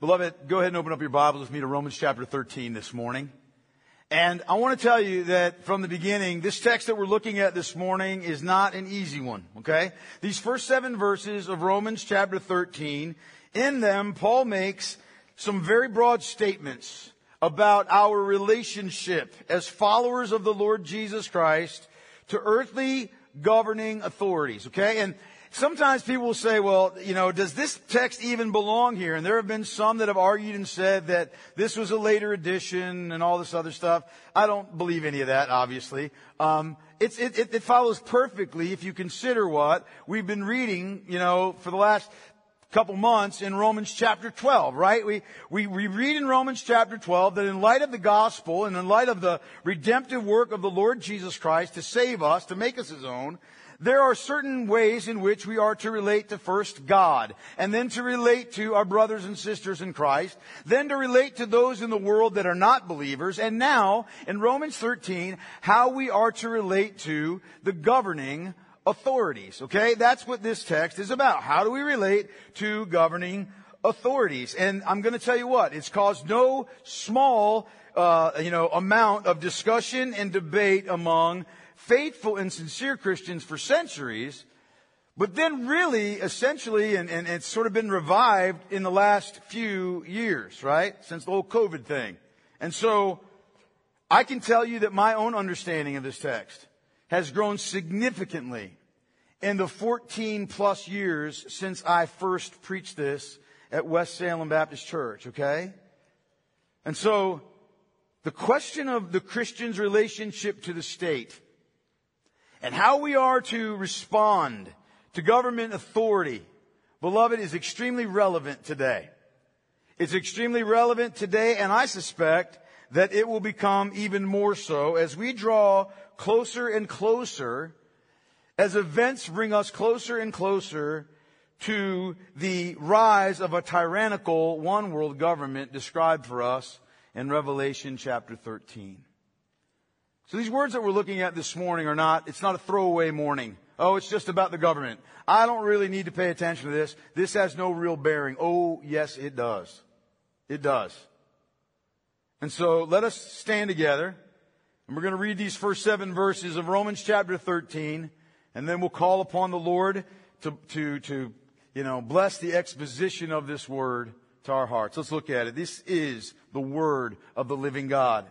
Beloved, go ahead and open up your Bibles with me to Romans chapter 13 this morning. And I want to tell you that from the beginning, this text that we're looking at this morning is not an easy one, okay? These first seven verses of Romans chapter 13, in them, Paul makes some very broad statements about our relationship as followers of the Lord Jesus Christ to earthly governing authorities, okay? And sometimes people will say, well, you know, does this text even belong here? And there have been some that have argued and said that this was a later edition and all this other stuff. I don't believe any of that, obviously. Um, it, it, it follows perfectly if you consider what we've been reading, you know, for the last couple months in Romans chapter 12, right? We, we, we read in Romans chapter 12 that in light of the gospel and in light of the redemptive work of the Lord Jesus Christ to save us, to make us his own, there are certain ways in which we are to relate to first God, and then to relate to our brothers and sisters in Christ, then to relate to those in the world that are not believers, and now, in Romans 13, how we are to relate to the governing authorities. Okay? That's what this text is about. How do we relate to governing authorities? And I'm to tell you what, it's caused no small, uh, you know, amount of discussion and debate among faithful and sincere Christians for centuries, but then really, essentially, and, and it's sort of been revived in the last few years, right? Since the whole COVID thing. And so, I can tell you that my own understanding of this text has grown significantly in the 14 plus years since I first preached this at West Salem Baptist Church, okay? And so, the question of the Christian's relationship to the state and how we are to respond to government authority, beloved, is extremely relevant today. It's extremely relevant today, and I suspect that it will become even more so as we draw closer and closer, as events bring us closer and closer to the rise of a tyrannical one world government described for us in Revelation chapter 13. So these words that we're looking at this morning are not, it's not a throwaway morning. Oh, it's just about the government. I don't really need to pay attention to this. This has no real bearing. Oh, yes, it does. It does. And so let us stand together and we're going to read these first seven verses of Romans chapter 13 and then we'll call upon the Lord to, to, to, you know, bless the exposition of this word to our hearts. Let's look at it. This is the word of the living God.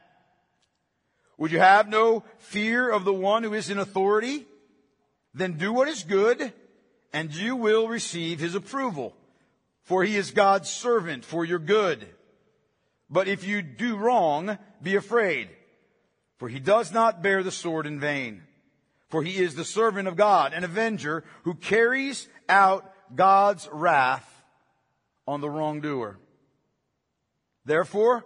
Would you have no fear of the one who is in authority? Then do what is good, and you will receive his approval. For he is God's servant for your good. But if you do wrong, be afraid. For he does not bear the sword in vain. For he is the servant of God, an avenger who carries out God's wrath on the wrongdoer. Therefore,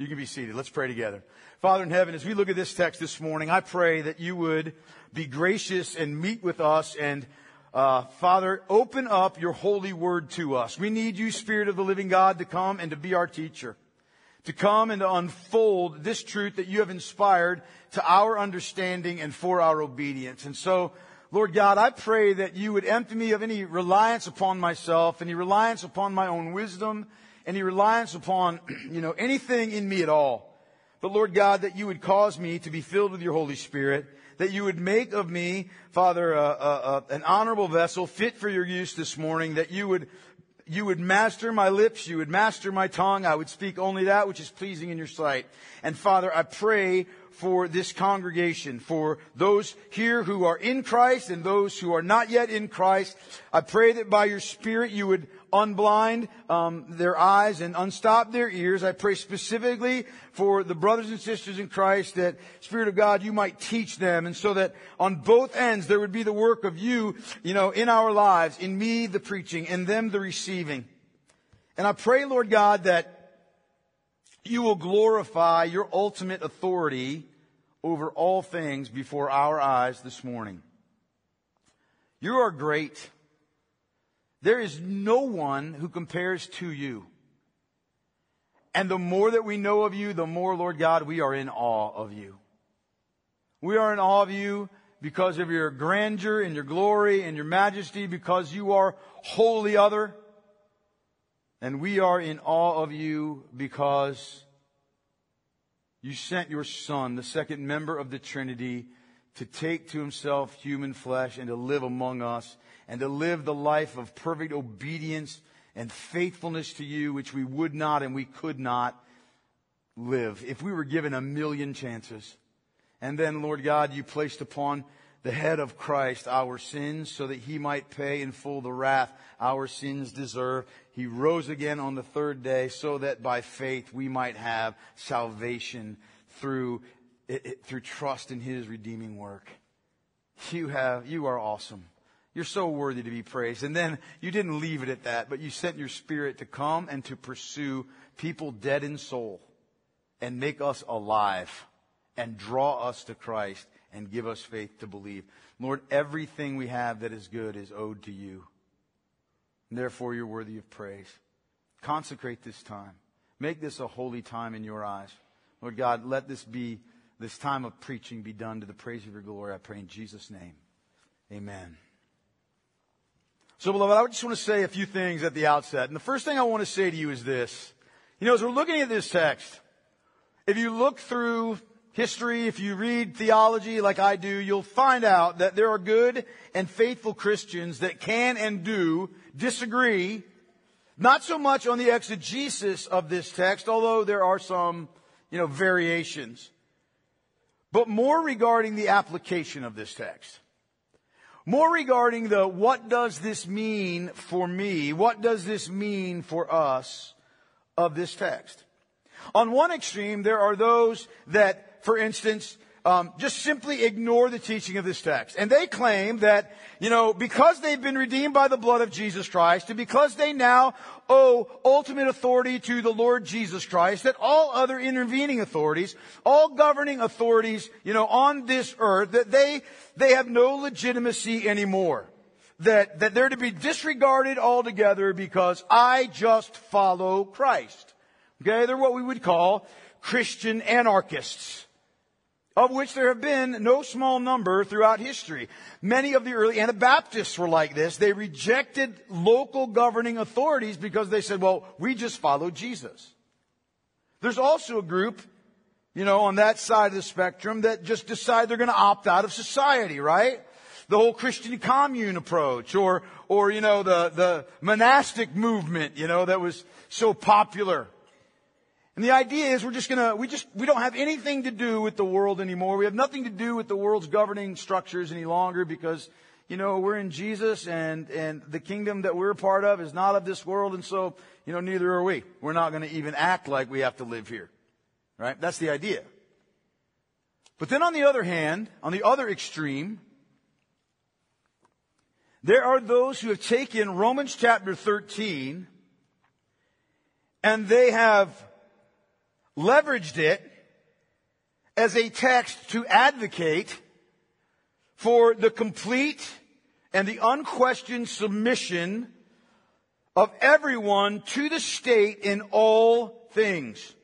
You can be seated. Let's pray together. Father in heaven, as we look at this text this morning, I pray that you would be gracious and meet with us and uh, Father, open up your holy word to us. We need you, Spirit of the living God, to come and to be our teacher, to come and to unfold this truth that you have inspired to our understanding and for our obedience. And so, Lord God, I pray that you would empty me of any reliance upon myself, any reliance upon my own wisdom, any reliance upon, you know, anything in me at all. But Lord God, that you would cause me to be filled with your Holy Spirit, that you would make of me, Father, uh, uh, uh, an honorable vessel fit for your use this morning, that you would you would master my lips, you would master my tongue. I would speak only that which is pleasing in your sight. And Father, I pray for this congregation, for those here who are in Christ and those who are not yet in Christ. I pray that by your Spirit you would unblind um, their eyes and unstop their ears. I pray specifically for the brothers and sisters in Christ that Spirit of God, you might teach them, and so that on both ends there would be the work of you, you know, in our lives, in me the preaching, in them the receiving. And I pray, Lord God, that you will glorify your ultimate authority over all things before our eyes this morning. You are great. There is no one who compares to you. And the more that we know of you, the more, Lord God, we are in awe of you. We are in awe of you because of your grandeur and your glory and your majesty, because you are wholly other. And we are in awe of you because you sent your Son, the second member of the Trinity, to take to himself human flesh and to live among us and to live the life of perfect obedience and faithfulness to you, which we would not and we could not live if we were given a million chances. And then, Lord God, you placed upon the head of Christ our sins so that he might pay in full the wrath our sins deserve. He rose again on the third day so that by faith we might have salvation through, through trust in his redeeming work. You have, you are awesome. You're so worthy to be praised. And then you didn't leave it at that, but you sent your spirit to come and to pursue people dead in soul and make us alive and draw us to Christ and give us faith to believe. Lord, everything we have that is good is owed to you. And therefore, you're worthy of praise. Consecrate this time. Make this a holy time in your eyes. Lord God, let this be, this time of preaching be done to the praise of your glory. I pray in Jesus' name. Amen. So, beloved, I just want to say a few things at the outset. And the first thing I want to say to you is this. You know, as we're looking at this text, if you look through history, if you read theology like I do, you'll find out that there are good and faithful Christians that can and do disagree, not so much on the exegesis of this text, although there are some, you know, variations, but more regarding the application of this text. More regarding the what does this mean for me? What does this mean for us of this text? On one extreme, there are those that for instance, um, just simply ignore the teaching of this text. And they claim that, you know, because they've been redeemed by the blood of Jesus Christ, and because they now owe ultimate authority to the Lord Jesus Christ, that all other intervening authorities, all governing authorities, you know, on this earth, that they, they have no legitimacy anymore. That, that they're to be disregarded altogether because I just follow Christ. Okay, they're what we would call Christian anarchists of which there have been no small number throughout history. Many of the early Anabaptists were like this. They rejected local governing authorities because they said, well, we just follow Jesus. There's also a group, you know, on that side of the spectrum that just decide they're going to opt out of society, right? The whole Christian commune approach or, or, you know, the, the monastic movement, you know, that was so popular. And the idea is we're just gonna, we just, we don't have anything to do with the world anymore. We have nothing to do with the world's governing structures any longer because, you know, we're in Jesus and, and the kingdom that we're part of is not of this world and so, you know, neither are we. We're not gonna even act like we have to live here. Right? That's the idea. But then on the other hand, on the other extreme, there are those who have taken Romans chapter 13 and they have leveraged it as a text to advocate for the complete and the unquestioned submission of everyone to the state in all things.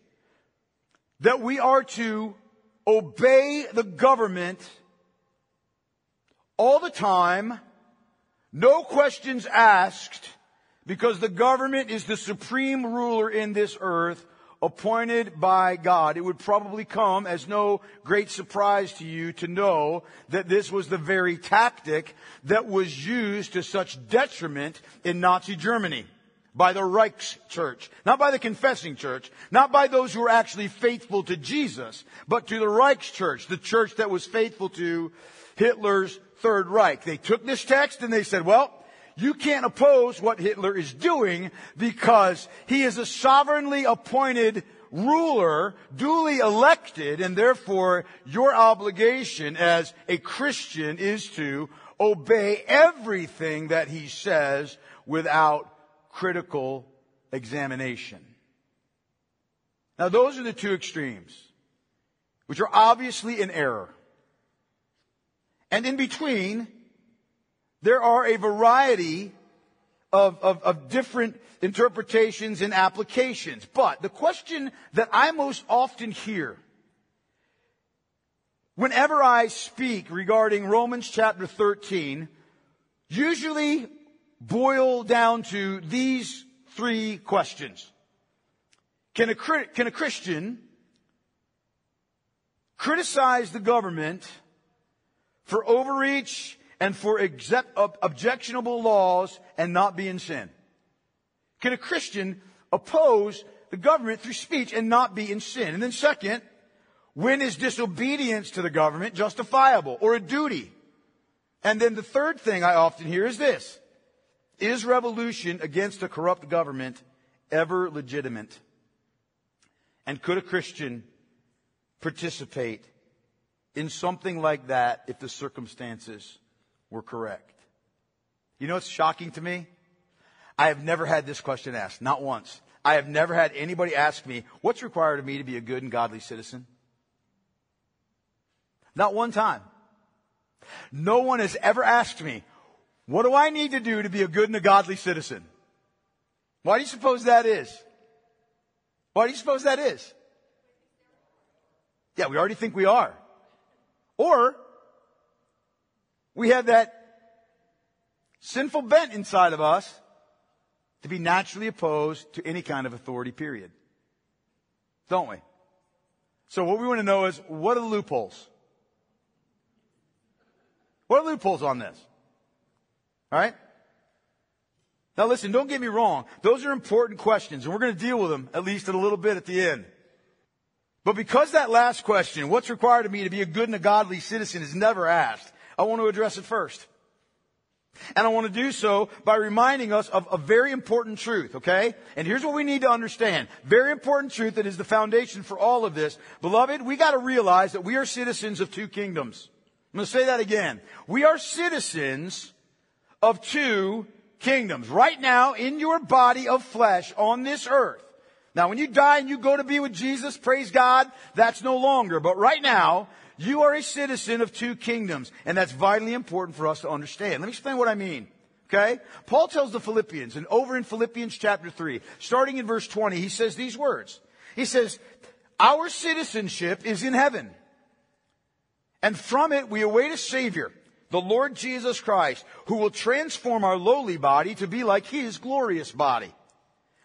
That we are to obey the government all the time, no questions asked, because the government is the supreme ruler in this earth appointed by God. It would probably come as no great surprise to you to know that this was the very tactic that was used to such detriment in Nazi Germany. by the Reichschurch, not by the confessing church, not by those who were actually faithful to Jesus, but to the Reichschurch, the church that was faithful to Hitler's Third Reich. They took this text and they said, well, you can't oppose what Hitler is doing because he is a sovereignly appointed ruler, duly elected, and therefore your obligation as a Christian is to obey everything that he says without critical examination. Now those are the two extremes, which are obviously in error. And in between, there are a variety of, of, of, different interpretations and applications. But the question that I most often hear whenever I speak regarding Romans chapter 13, usually boil down to these three questions. Can a, can a Christian criticize the government for overreach and for objectionable laws and not be in sin? Can a Christian oppose the government through speech and not be in sin? And then second, when is disobedience to the government justifiable or a duty? And then the third thing I often hear is this. Is revolution against a corrupt government ever legitimate? And could a Christian participate in something like that if the circumstances were correct? You know what's shocking to me? I have never had this question asked, not once. I have never had anybody ask me, what's required of me to be a good and godly citizen? Not one time. No one has ever asked me, what do I need to do to be a good and a godly citizen? Why do you suppose that is? Why do you suppose that is? Yeah, we already think we are. Or we have that sinful bent inside of us to be naturally opposed to any kind of authority, period. Don't we? So what we want to know is what are the loopholes? What are loopholes on this? Alright? Now listen, don't get me wrong. Those are important questions and we're going to deal with them at least in a little bit at the end. But because that last question, what's required of me to be a good and a godly citizen is never asked, I want to address it first. And I want to do so by reminding us of a very important truth, okay? And here's what we need to understand. Very important truth that is the foundation for all of this. Beloved, we got to realize that we are citizens of two kingdoms. I'm going to say that again. We are citizens of two kingdoms. Right now, in your body of flesh on this earth. Now, when you die and you go to be with Jesus, praise God, that's no longer. But right now, you are a citizen of two kingdoms. And that's vitally important for us to understand. Let me explain what I mean. Okay? Paul tells the Philippians, and over in Philippians chapter 3, starting in verse 20, he says these words. He says, Our citizenship is in heaven. And from it we await a Savior, the Lord Jesus Christ, who will transform our lowly body to be like His glorious body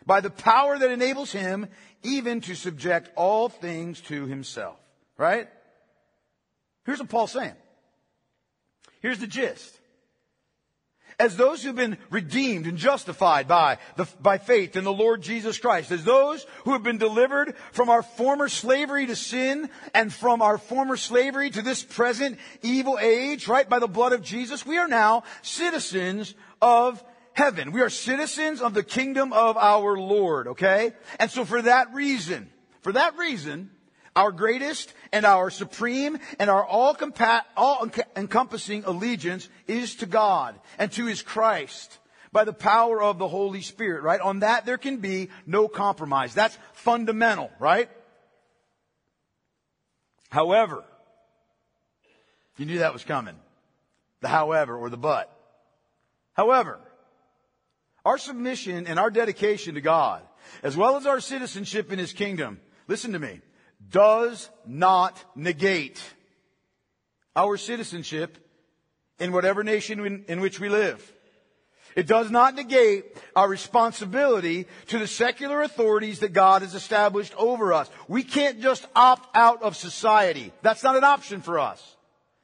by the power that enables Him even to subject all things to Himself. Right? Here's what Paul's saying. Here's the gist as those who've been redeemed and justified by, the, by faith in the Lord Jesus Christ, as those who have been delivered from our former slavery to sin and from our former slavery to this present evil age, right, by the blood of Jesus, we are now citizens of heaven. We are citizens of the kingdom of our Lord, okay? And so for that reason, for that reason, our greatest and our supreme and our all, compa- all encompassing allegiance is to God and to His Christ by the power of the Holy Spirit, right? On that there can be no compromise. That's fundamental, right? However, you knew that was coming. The however or the but. However, our submission and our dedication to God, as well as our citizenship in His kingdom, listen to me, does not negate our citizenship in whatever nation in, which we live. It does not negate our responsibility to the secular authorities that God has established over us. We can't just opt out of society. That's not an option for us.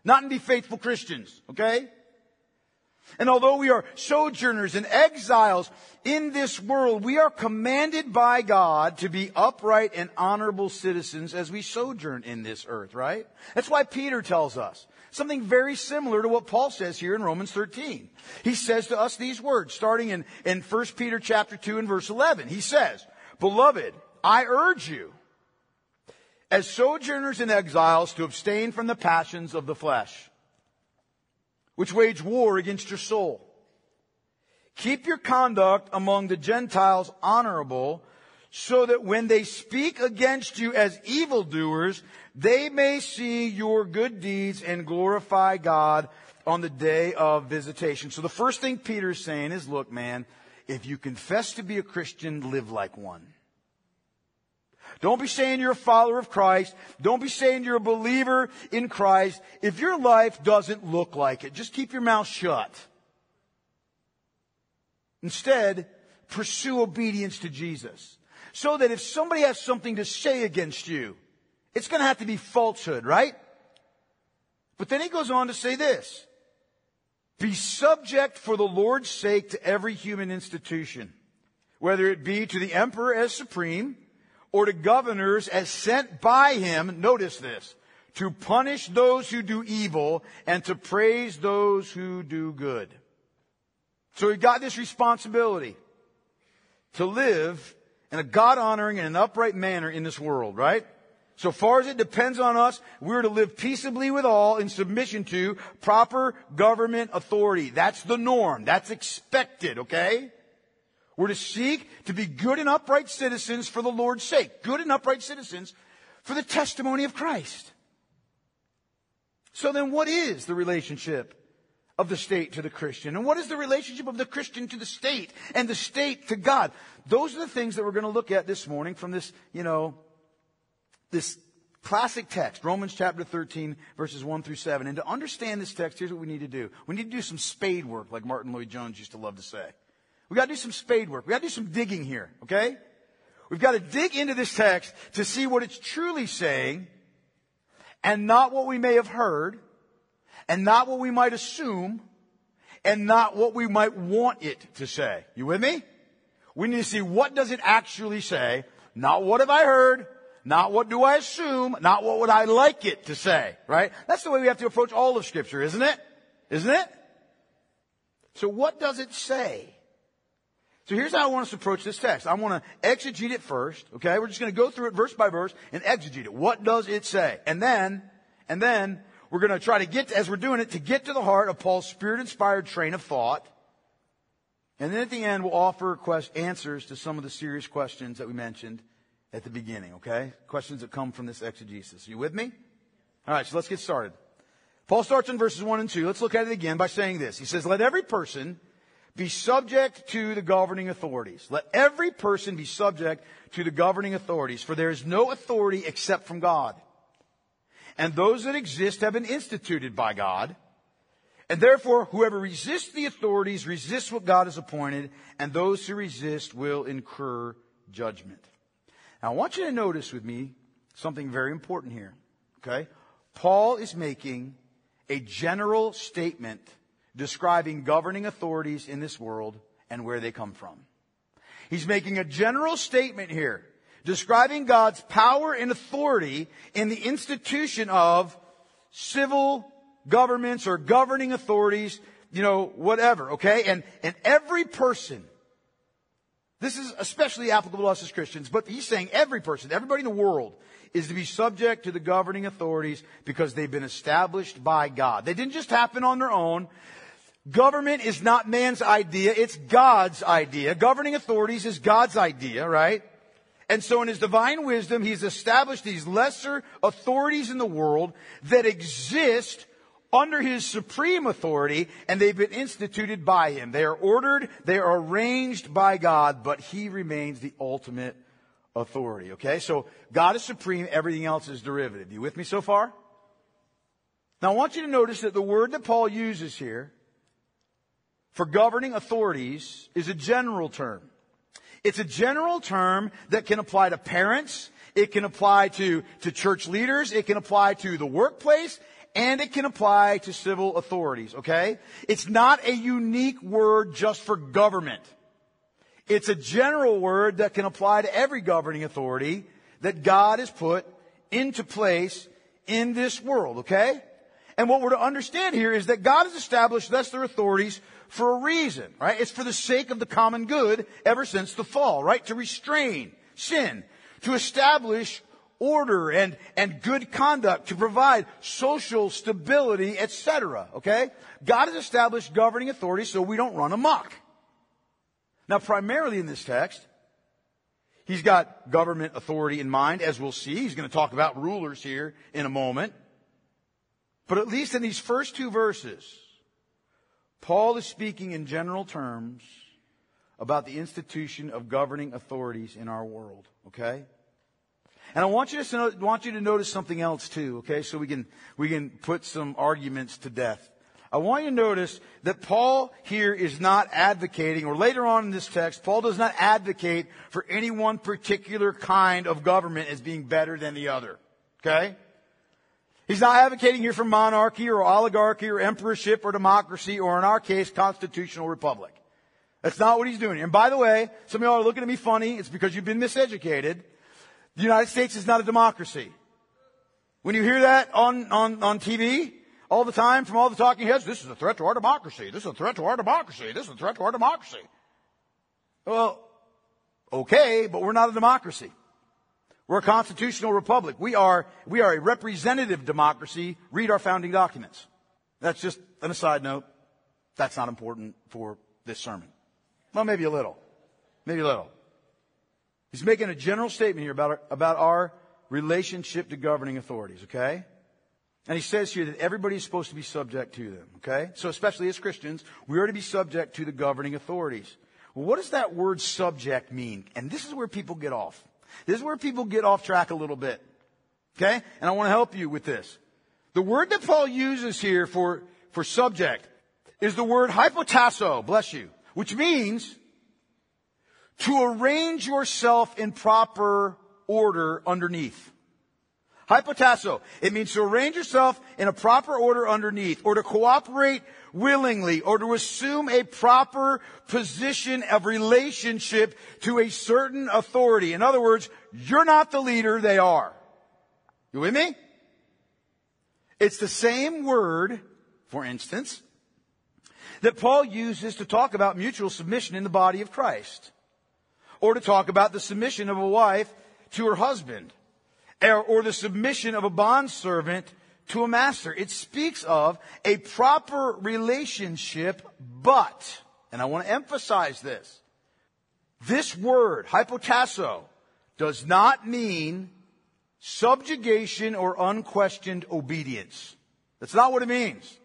Not and be faithful Christians, okay? And although we are sojourners and exiles in this world, we are commanded by God to be upright and honorable citizens as we sojourn in this earth, right? That's why Peter tells us something very similar to what Paul says here in Romans 13. He says to us these words, starting in, in 1 Peter chapter 2 and verse 11. He says, Beloved, I urge you, as sojourners and exiles, to abstain from the passions of the flesh which wage war against your soul. Keep your conduct among the Gentiles honorable, so that when they speak against you as evildoers, they may see your good deeds and glorify God on the day of visitation. So the first thing Peter's saying is, look, man, if you confess to be a Christian, live like one. Don't be saying you're a follower of Christ. Don't be saying you're a believer in Christ. If your life doesn't look like it, just keep your mouth shut. Instead, pursue obedience to Jesus. So that if somebody has something to say against you, it's going to have to be falsehood, right? But then he goes on to say this. Be subject for the Lord's sake to every human institution, whether it be to the emperor as supreme, or to governors as sent by him, notice this, to punish those who do evil and to praise those who do good. So he got this responsibility to live in a God honoring and an upright manner in this world, right? So far as it depends on us, we're to live peaceably with all in submission to proper government authority. That's the norm. That's expected, okay? We're to seek to be good and upright citizens for the Lord's sake. Good and upright citizens for the testimony of Christ. So then what is the relationship of the state to the Christian? And what is the relationship of the Christian to the state and the state to God? Those are the things that we're going to look at this morning from this, you know, this classic text, Romans chapter 13, verses 1 through 7. And to understand this text, here's what we need to do. We need to do some spade work, like Martyn Lloyd-Jones used to love to say. We got to do some spade work. We got to do some digging here, okay? We've got to dig into this text to see what it's truly saying and not what we may have heard and not what we might assume and not what we might want it to say. You with me? We need to see what does it actually say, not what have I heard, not what do I assume, not what would I like it to say, right? That's the way we have to approach all of scripture, isn't it? Isn't it? So what does it say? So here's how I want us to approach this text. I want to exegete it first, okay? We're just going to go through it verse by verse and exegete it. What does it say? And then, and then we're going to try to get, as we're doing it, to get to the heart of Paul's spirit-inspired train of thought. And then at the end, we'll offer quest- answers to some of the serious questions that we mentioned at the beginning, okay? Questions that come from this exegesis. Are you with me? All right, so let's get started. Paul starts in verses 1 and 2. Let's look at it again by saying this. He says, Let every person be subject to the governing authorities. Let every person be subject to the governing authorities, for there is no authority except from God. And those that exist have been instituted by God. And therefore, whoever resists the authorities resists what God has appointed, and those who resist will incur judgment. Now, I want you to notice with me something very important here. Okay? Paul is making a general statement describing governing authorities in this world and where they come from. He's making a general statement here describing God's power and authority in the institution of civil governments or governing authorities, you know, whatever, okay? And, and every person, this is especially applicable to us as Christians, but he's saying every person, everybody in the world is to be subject to the governing authorities because they've been established by God. They didn't just happen on their own. Government is not man's idea, it's God's idea. Governing authorities is God's idea, right? And so in his divine wisdom, he's established these lesser authorities in the world that exist under his supreme authority and they've been instituted by him. They are ordered, they are arranged by God, but he remains the ultimate authority. Okay? So God is supreme, everything else is derivative. You with me so far? Now I want you to notice that the word that Paul uses here for governing authorities is a general term. It's a general term that can apply to parents, it can apply to, to church leaders, it can apply to the workplace, and it can apply to civil authorities, okay? It's not a unique word just for government. It's a general word that can apply to every governing authority that God has put into place in this world, okay? And what we're to understand here is that God has established thus their authorities for a reason, right? It's for the sake of the common good ever since the fall, right? To restrain sin, to establish order and, and good conduct, to provide social stability, etc. Okay? God has established governing authority so we don't run amok. Now, primarily in this text, he's got government authority in mind, as we'll see. He's going to talk about rulers here in a moment. But at least in these first two verses, Paul is speaking in general terms about the institution of governing authorities in our world, okay? And I want you to want you to notice something else too, okay? So we can we can put some arguments to death. I want you to notice that Paul here is not advocating, or later on in this text, Paul does not advocate for any one particular kind of government as being better than the other. Okay? He's not advocating here for monarchy or oligarchy or emperorship or democracy or in our case, constitutional republic. That's not what he's doing. And by the way, some of y'all are looking at me funny. It's because you've been miseducated. The United States is not a democracy. When you hear that on, on, on TV all the time from all the talking heads, this is a threat to our democracy. This is a threat to our democracy. This is a threat to our democracy. Well, okay, but we're not a democracy. We're a constitutional republic. We are, we are a representative democracy. Read our founding documents. That's just an aside note. That's not important for this sermon. Well, maybe a little. Maybe a little. He's making a general statement here about our, about our relationship to governing authorities, okay? And he says here that everybody is supposed to be subject to them, okay? So especially as Christians, we are to be subject to the governing authorities. Well, what does that word subject mean? And this is where people get off. This is where people get off track a little bit. Okay? And I want to help you with this. The word that Paul uses here for, for subject is the word hypotasso, bless you, which means to arrange yourself in proper order underneath. Hypotasso. It means to arrange yourself in a proper order underneath, or to cooperate willingly, or to assume a proper position of relationship to a certain authority. In other words, you're not the leader, they are. You with me? It's the same word, for instance, that Paul uses to talk about mutual submission in the body of Christ or to talk about the submission of a wife to her husband, or, the submission of a bondservant to a master. It speaks of a proper relationship, but, and I want to emphasize this, this word, hypotasso, does not mean subjugation or unquestioned obedience. That's not what it means.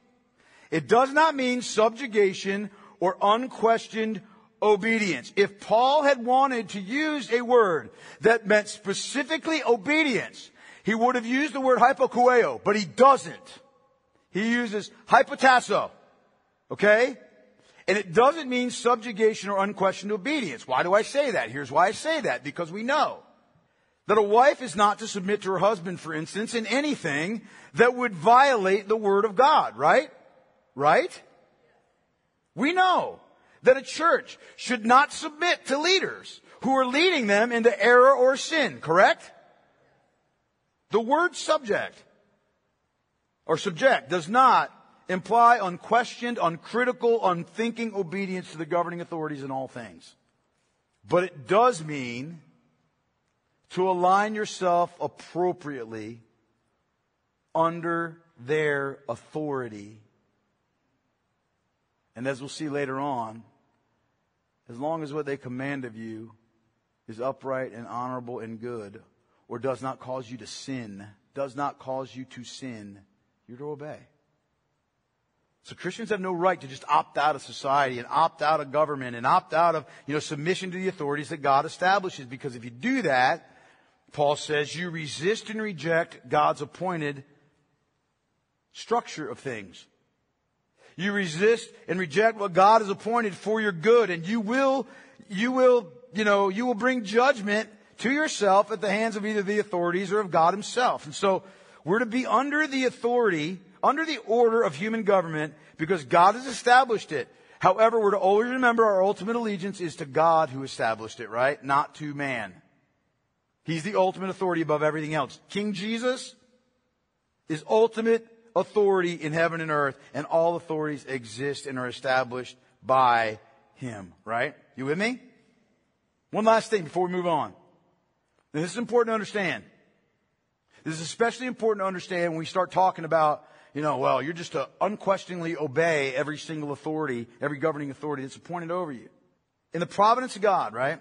It does not mean subjugation or unquestioned obedience. If Paul had wanted to use a word that meant specifically obedience, he would have used the word hypakouo, but he doesn't. He uses hypotasso. Okay? And it doesn't mean subjugation or unquestioned obedience. Why do I say that? Here's why I say that. Because we know that a wife is not to submit to her husband, for instance, in anything that would violate the word of God, right? Right? We know that a church should not submit to leaders who are leading them into error or sin, correct? The word subject or subject does not imply unquestioned, uncritical, unthinking obedience to the governing authorities in all things. But it does mean to align yourself appropriately under their authority. And as we'll see later on, as long as what they command of you is upright and honorable and good, or does not cause you to sin, does not cause you to sin, you're to obey. So Christians have no right to just opt out of society and opt out of government and opt out of, you know, submission to the authorities that God establishes. Because if you do that, Paul says you resist and reject God's appointed structure of things. You resist and reject what God has appointed for your good and you will, you will, you know, you will bring judgment to yourself at the hands of either the authorities or of God himself. And so we're to be under the authority under the order of human government because God has established it. However, we're to always remember our ultimate allegiance is to God who established it, right? Not to man. He's the ultimate authority above everything else. King Jesus is ultimate authority in heaven and earth, and all authorities exist and are established by him, right? You with me? One last thing before we move on. This is important to understand. This is especially important to understand when we start talking about, you know, well, you're just to unquestioningly obey every single authority, every governing authority that's appointed over you. In the providence of God, right?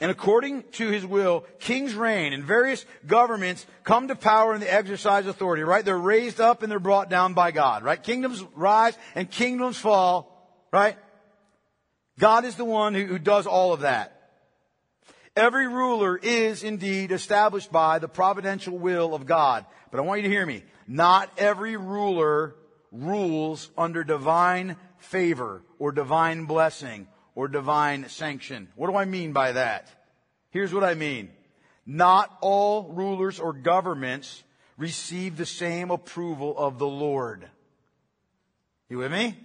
And according to his will, kings reign and various governments come to power and the exercise authority, right? They're raised up and they're brought down by God, right? Kingdoms rise and kingdoms fall, right? God is the one who, who does all of that. Every ruler is indeed established by the providential will of God. But I want you to hear me. Not every ruler rules under divine favor or divine blessing or divine sanction. What do I mean by that? Here's what I mean. Not all rulers or governments receive the same approval of the Lord. You with me?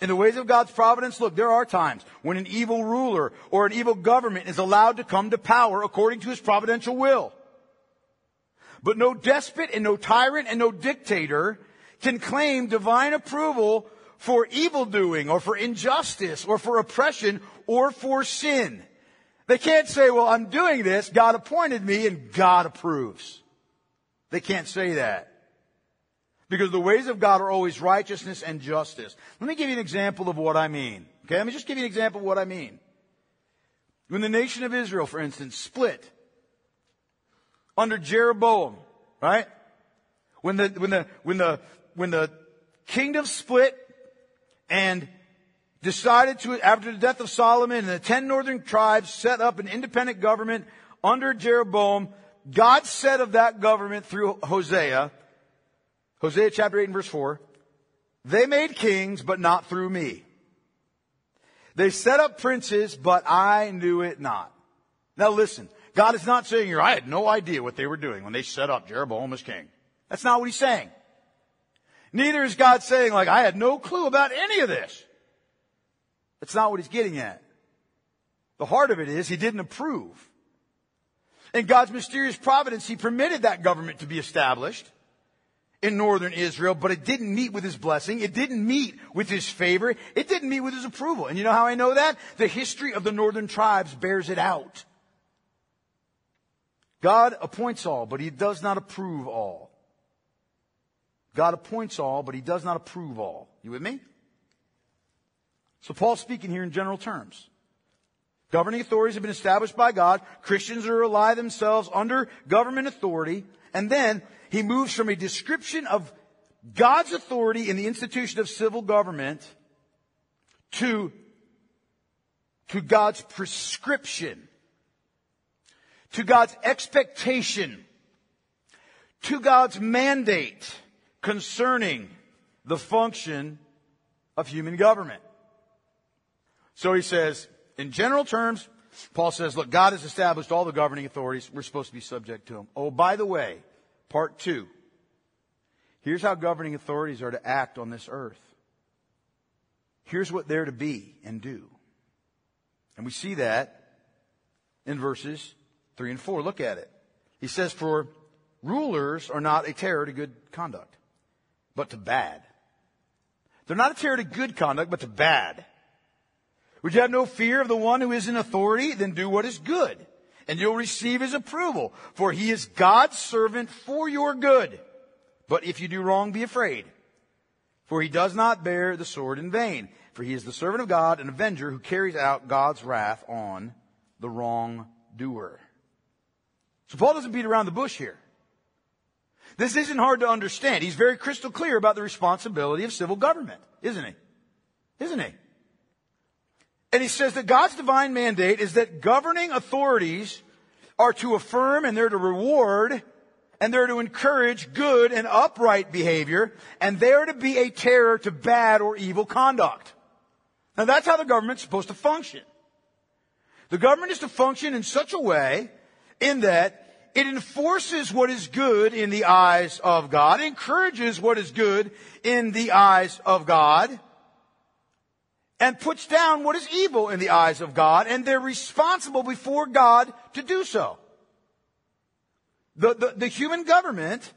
In the ways of God's providence, look, there are times when an evil ruler or an evil government is allowed to come to power according to his providential will. But no despot and no tyrant and no dictator can claim divine approval for evil doing or for injustice or for oppression or for sin. They can't say, well, I'm doing this, God appointed me and God approves. They can't say that. Because the ways of God are always righteousness and justice. Let me give you an example of what I mean. Okay, let me just give you an example of what I mean. When the nation of Israel, for instance, split under Jeroboam, right? When the, when the, when the, when the kingdom split and decided to, after the death of Solomon and the ten northern tribes set up an independent government under Jeroboam, God said of that government through Hosea, Hosea chapter 8 and verse 4. They made kings, but not through me. They set up princes, but I knew it not. Now listen, God is not saying here, I had no idea what they were doing when they set up Jeroboam as king. That's not what he's saying. Neither is God saying like, I had no clue about any of this. That's not what he's getting at. The heart of it is he didn't approve. In God's mysterious providence, he permitted that government to be established in northern Israel, but it didn't meet with his blessing. It didn't meet with his favor. It didn't meet with his approval. And you know how I know that? The history of the northern tribes bears it out. God appoints all, but he does not approve all. God appoints all, but he does not approve all. You with me? So Paul's speaking here in general terms. Governing authorities have been established by God. Christians are to rely themselves under government authority. And then he moves from a description of God's authority in the institution of civil government to, to God's prescription, to God's expectation, to God's mandate concerning the function of human government. So he says, in general terms, Paul says, look, God has established all the governing authorities. We're supposed to be subject to them. Oh, by the way, Part two. Here's how governing authorities are to act on this earth. Here's what they're to be and do. And we see that in verses 3 and 4. Look at it. He says, For rulers are not a terror to good conduct, but to bad. They're not a terror to good conduct, but to bad. Would you have no fear of the one who is in authority? Then do what is good and you'll receive his approval, for he is God's servant for your good. But if you do wrong, be afraid, for he does not bear the sword in vain, for he is the servant of God, an avenger who carries out God's wrath on the wrongdoer. So Paul doesn't beat around the bush here. This isn't hard to understand. He's very crystal clear about the responsibility of civil government, isn't he? Isn't he? And he says that God's divine mandate is that governing authorities are to affirm and they're to reward and they're to encourage good and upright behavior and they're to be a terror to bad or evil conduct. Now that's how the government's supposed to function. The government is to function in such a way in that it enforces what is good in the eyes of God, encourages what is good in the eyes of God, and puts down what is evil in the eyes of God, and they're responsible before God to do so. The, the, the human government,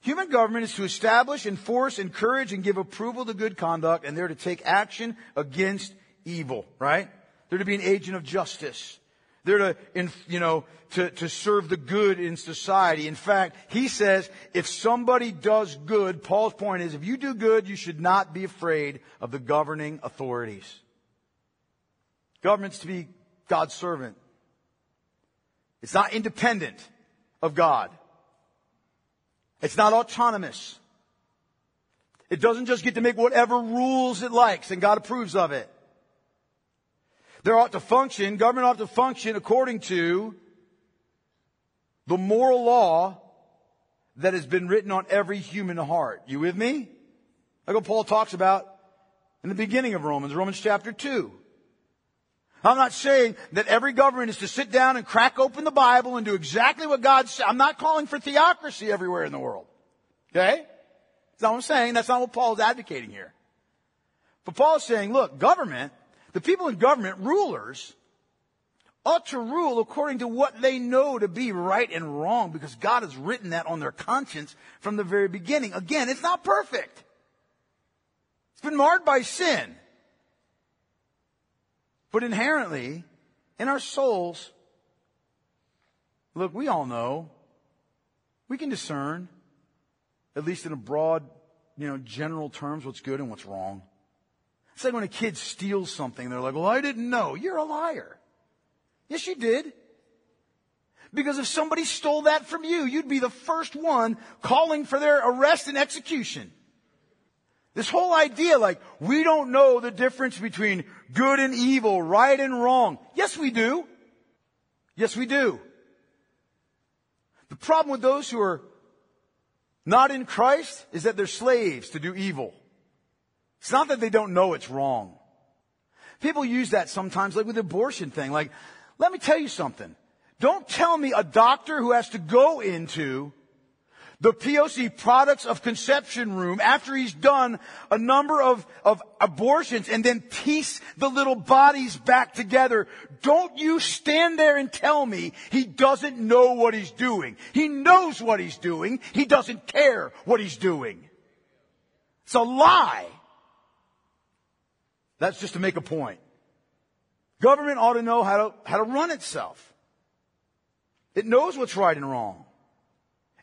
human government is to establish, enforce, encourage, and give approval to good conduct, and they're to take action against evil, right? They're to be an agent of justice. They're to, you know, to, to serve the good in society. In fact, he says if somebody does good, Paul's point is if you do good, you should not be afraid of the governing authorities. Government's to be God's servant. It's not independent of God. It's not autonomous. It doesn't just get to make whatever rules it likes and God approves of it. There ought to function, government ought to function according to the moral law that has been written on every human heart. You with me? Like what Paul talks about in the beginning of Romans, Romans chapter 2. I'm not saying that every government is to sit down and crack open the Bible and do exactly what God said. I'm not calling for theocracy everywhere in the world. Okay? That's not what I'm saying. That's not what Paul is advocating here. But Paul is saying, look, government the people in government, rulers, ought to rule according to what they know to be right and wrong because God has written that on their conscience from the very beginning. Again, it's not perfect. It's been marred by sin. But inherently, in our souls, look, we all know, we can discern, at least in a broad, you know, general terms, what's good and what's wrong. It's like when a kid steals something, they're like, well, I didn't know. You're a liar. Yes, you did. Because if somebody stole that from you, you'd be the first one calling for their arrest and execution. This whole idea, like, we don't know the difference between good and evil, right and wrong. Yes, we do. Yes, we do. The problem with those who are not in Christ is that they're slaves to do evil. It's not that they don't know it's wrong. People use that sometimes, like with the abortion thing. Like, let me tell you something. Don't tell me a doctor who has to go into the POC products of conception room after he's done a number of, of abortions and then piece the little bodies back together. Don't you stand there and tell me he doesn't know what he's doing. He knows what he's doing. He doesn't care what he's doing. It's a lie. That's just to make a point. Government ought to know how to, how to run itself. It knows what's right and wrong.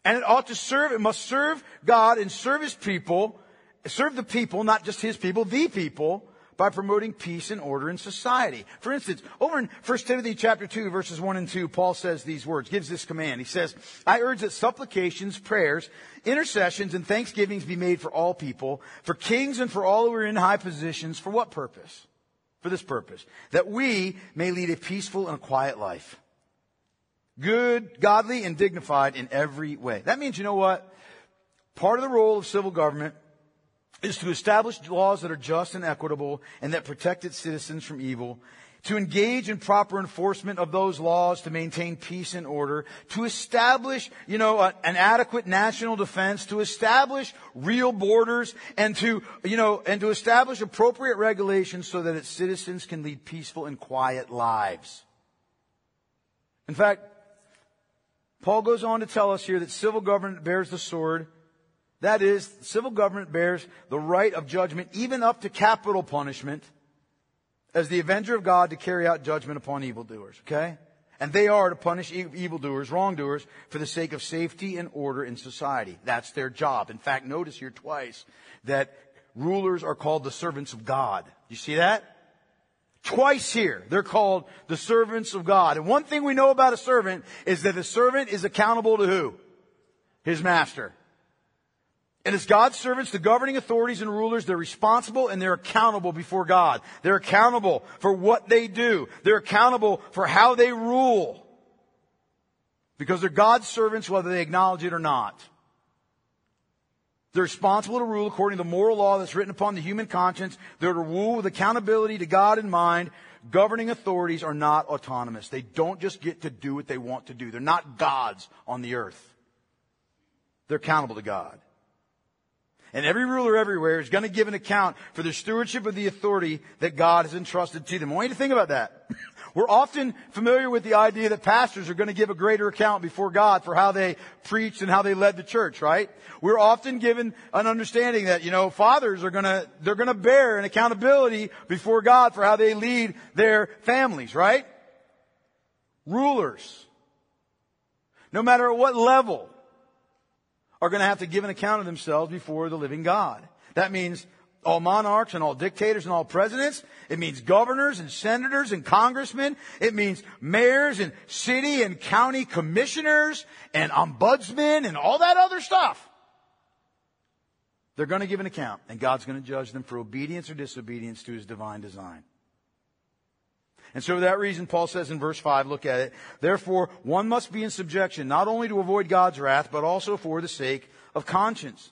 And it ought to serve, it must serve God and serve His people, serve the people, not just His people, the people, by promoting peace and order in society. For instance, over in 1 Timothy chapter 2 verses 1 and 2, Paul says these words, gives this command. He says, I urge that supplications, prayers, intercessions, and thanksgivings be made for all people, for kings and for all who are in high positions. For what purpose? For this purpose. That we may lead a peaceful and a quiet life. Good, godly, and dignified in every way. That means, you know what? Part of the role of civil government is to establish laws that are just and equitable and that protect its citizens from evil, to engage in proper enforcement of those laws to maintain peace and order, to establish, you know, a, an adequate national defense, to establish real borders, and to, you know, and to establish appropriate regulations so that its citizens can lead peaceful and quiet lives. In fact, Paul goes on to tell us here that civil government bears the sword that is, civil government bears the right of judgment even up to capital punishment as the avenger of God to carry out judgment upon evildoers, okay? And they are to punish evildoers, wrongdoers, for the sake of safety and order in society. That's their job. In fact, notice here twice that rulers are called the servants of God. You see that? Twice here, they're called the servants of God. And one thing we know about a servant is that the servant is accountable to who? His master. And as God's servants, the governing authorities and rulers, they're responsible and they're accountable before God. They're accountable for what they do. They're accountable for how they rule. Because they're God's servants whether they acknowledge it or not. They're responsible to rule according to the moral law that's written upon the human conscience. They're to rule with accountability to God in mind. governing authorities are not autonomous. They don't just get to do what they want to do. They're not gods on the earth. They're accountable to God. And every ruler everywhere is going to give an account for the stewardship of the authority that God has entrusted to them. I want you to think about that. We're often familiar with the idea that pastors are going to give a greater account before God for how they preached and how they led the church, right? We're often given an understanding that, you know, fathers are going to, they're going to bear an accountability before God for how they lead their families, right? Rulers, no matter at what level, are going to have to give an account of themselves before the living God. That means all monarchs and all dictators and all presidents. It means governors and senators and congressmen. It means mayors and city and county commissioners and ombudsmen and all that other stuff. They're going to give an account and God's going to judge them for obedience or disobedience to his divine design. And so for that reason, Paul says in verse 5, look at it, therefore one must be in subjection, not only to avoid God's wrath, but also for the sake of conscience.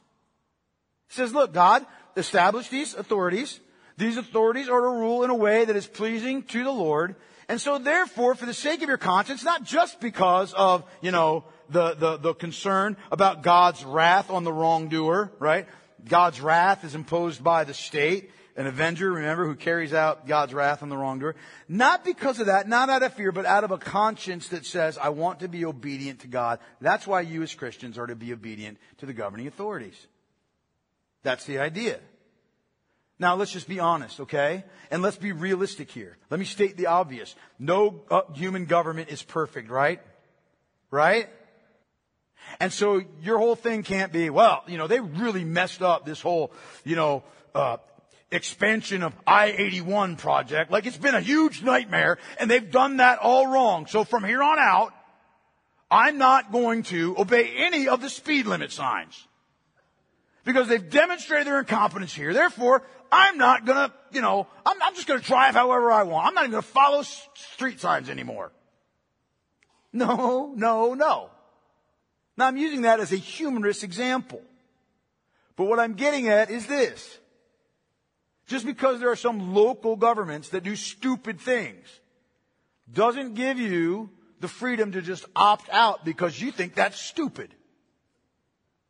He says, look, God established these authorities. These authorities are to rule in a way that is pleasing to the Lord. And so therefore, for the sake of your conscience, not just because of, you know, the, the, the concern about God's wrath on the wrongdoer, right? God's wrath is imposed by the state an avenger, remember, who carries out God's wrath on the wrongdoer. Not because of that, not out of fear, but out of a conscience that says, I want to be obedient to God. That's why you as Christians are to be obedient to the governing authorities. That's the idea. Now let's just be honest, okay? And let's be realistic here. Let me state the obvious. No uh, human government is perfect, right? Right? And so your whole thing can't be, well, you know, they really messed up this whole, you know, uh, expansion of I-81 project. Like it's been a huge nightmare and they've done that all wrong. So from here on out, I'm not going to obey any of the speed limit signs. Because they've demonstrated their incompetence here. Therefore, I'm not gonna, you know, I'm, I'm just gonna drive however I want. I'm not even gonna follow street signs anymore. No, no, no. Now I'm using that as a humorous example. But what I'm getting at is this. Just because there are some local governments that do stupid things doesn't give you the freedom to just opt out because you think that's stupid.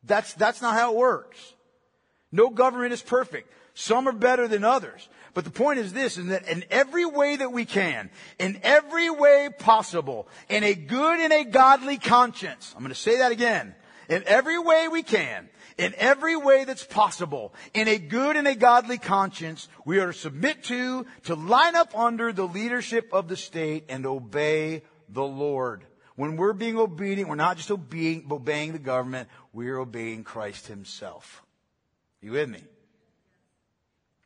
That's, that's not how it works. No government is perfect. Some are better than others. But the point is this, is that in every way that we can, in every way possible, in a good and a godly conscience, I'm going to say that again, in every way we can, in every way that's possible, in a good and a godly conscience, we are to submit to, to line up under the leadership of the state and obey the Lord. When we're being obedient, we're not just obeying, obeying the government, we're obeying Christ himself. You with me?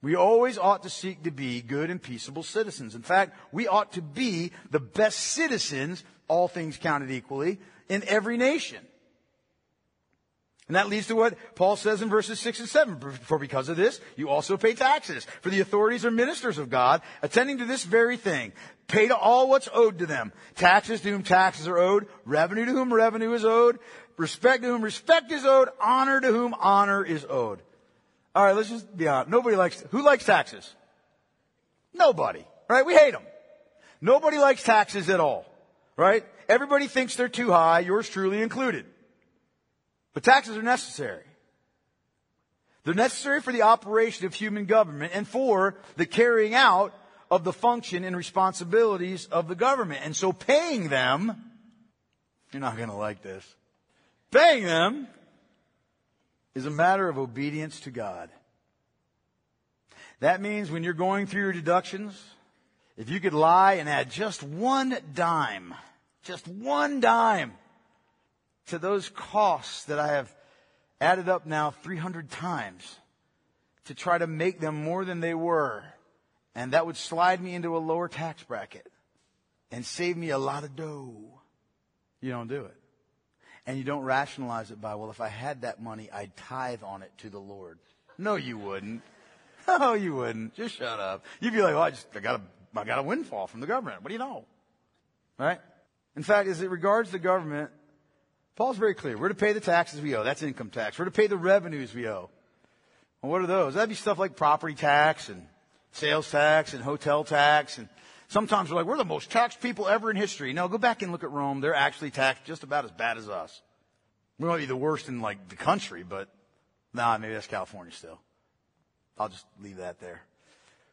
We always ought to seek to be good and peaceable citizens. In fact, we ought to be the best citizens, all things counted equally, in every nation. And that leads to what Paul says in verses 6 and 7. For because of this, you also pay taxes. For the authorities are ministers of God, attending to this very thing. Pay to all what's owed to them. Taxes to whom taxes are owed. Revenue to whom revenue is owed. Respect to whom respect is owed. Honor to whom honor is owed. Alright, let's just be honest. Nobody likes, who likes taxes? Nobody. Right? We hate them. Nobody likes taxes at all. Right? Everybody thinks they're too high, yours truly included. But taxes are necessary. They're necessary for the operation of human government and for the carrying out of the function and responsibilities of the government. And so paying them, you're not going to like this, paying them is a matter of obedience to God. That means when you're going through your deductions, if you could lie and add just one dime, just one dime to those costs that I have added up now 300 times to try to make them more than they were. And that would slide me into a lower tax bracket and save me a lot of dough. You don't do it. And you don't rationalize it by, well, if I had that money, I'd tithe on it to the Lord. No, you wouldn't. No, you wouldn't. Just shut up. You'd be like, well, I just, I got a, I got a windfall from the government. What do you know? Right? In fact, as it regards the government, Paul's very clear. We're to pay the taxes we owe. That's income tax. We're to pay the revenues we owe. What are those? That'd be stuff like property tax and sales tax and hotel tax and Sometimes we're like, we're the most taxed people ever in history. No, go back and look at Rome. They're actually taxed just about as bad as us. We might be the worst in like the country, but nah, maybe that's California still. I'll just leave that there.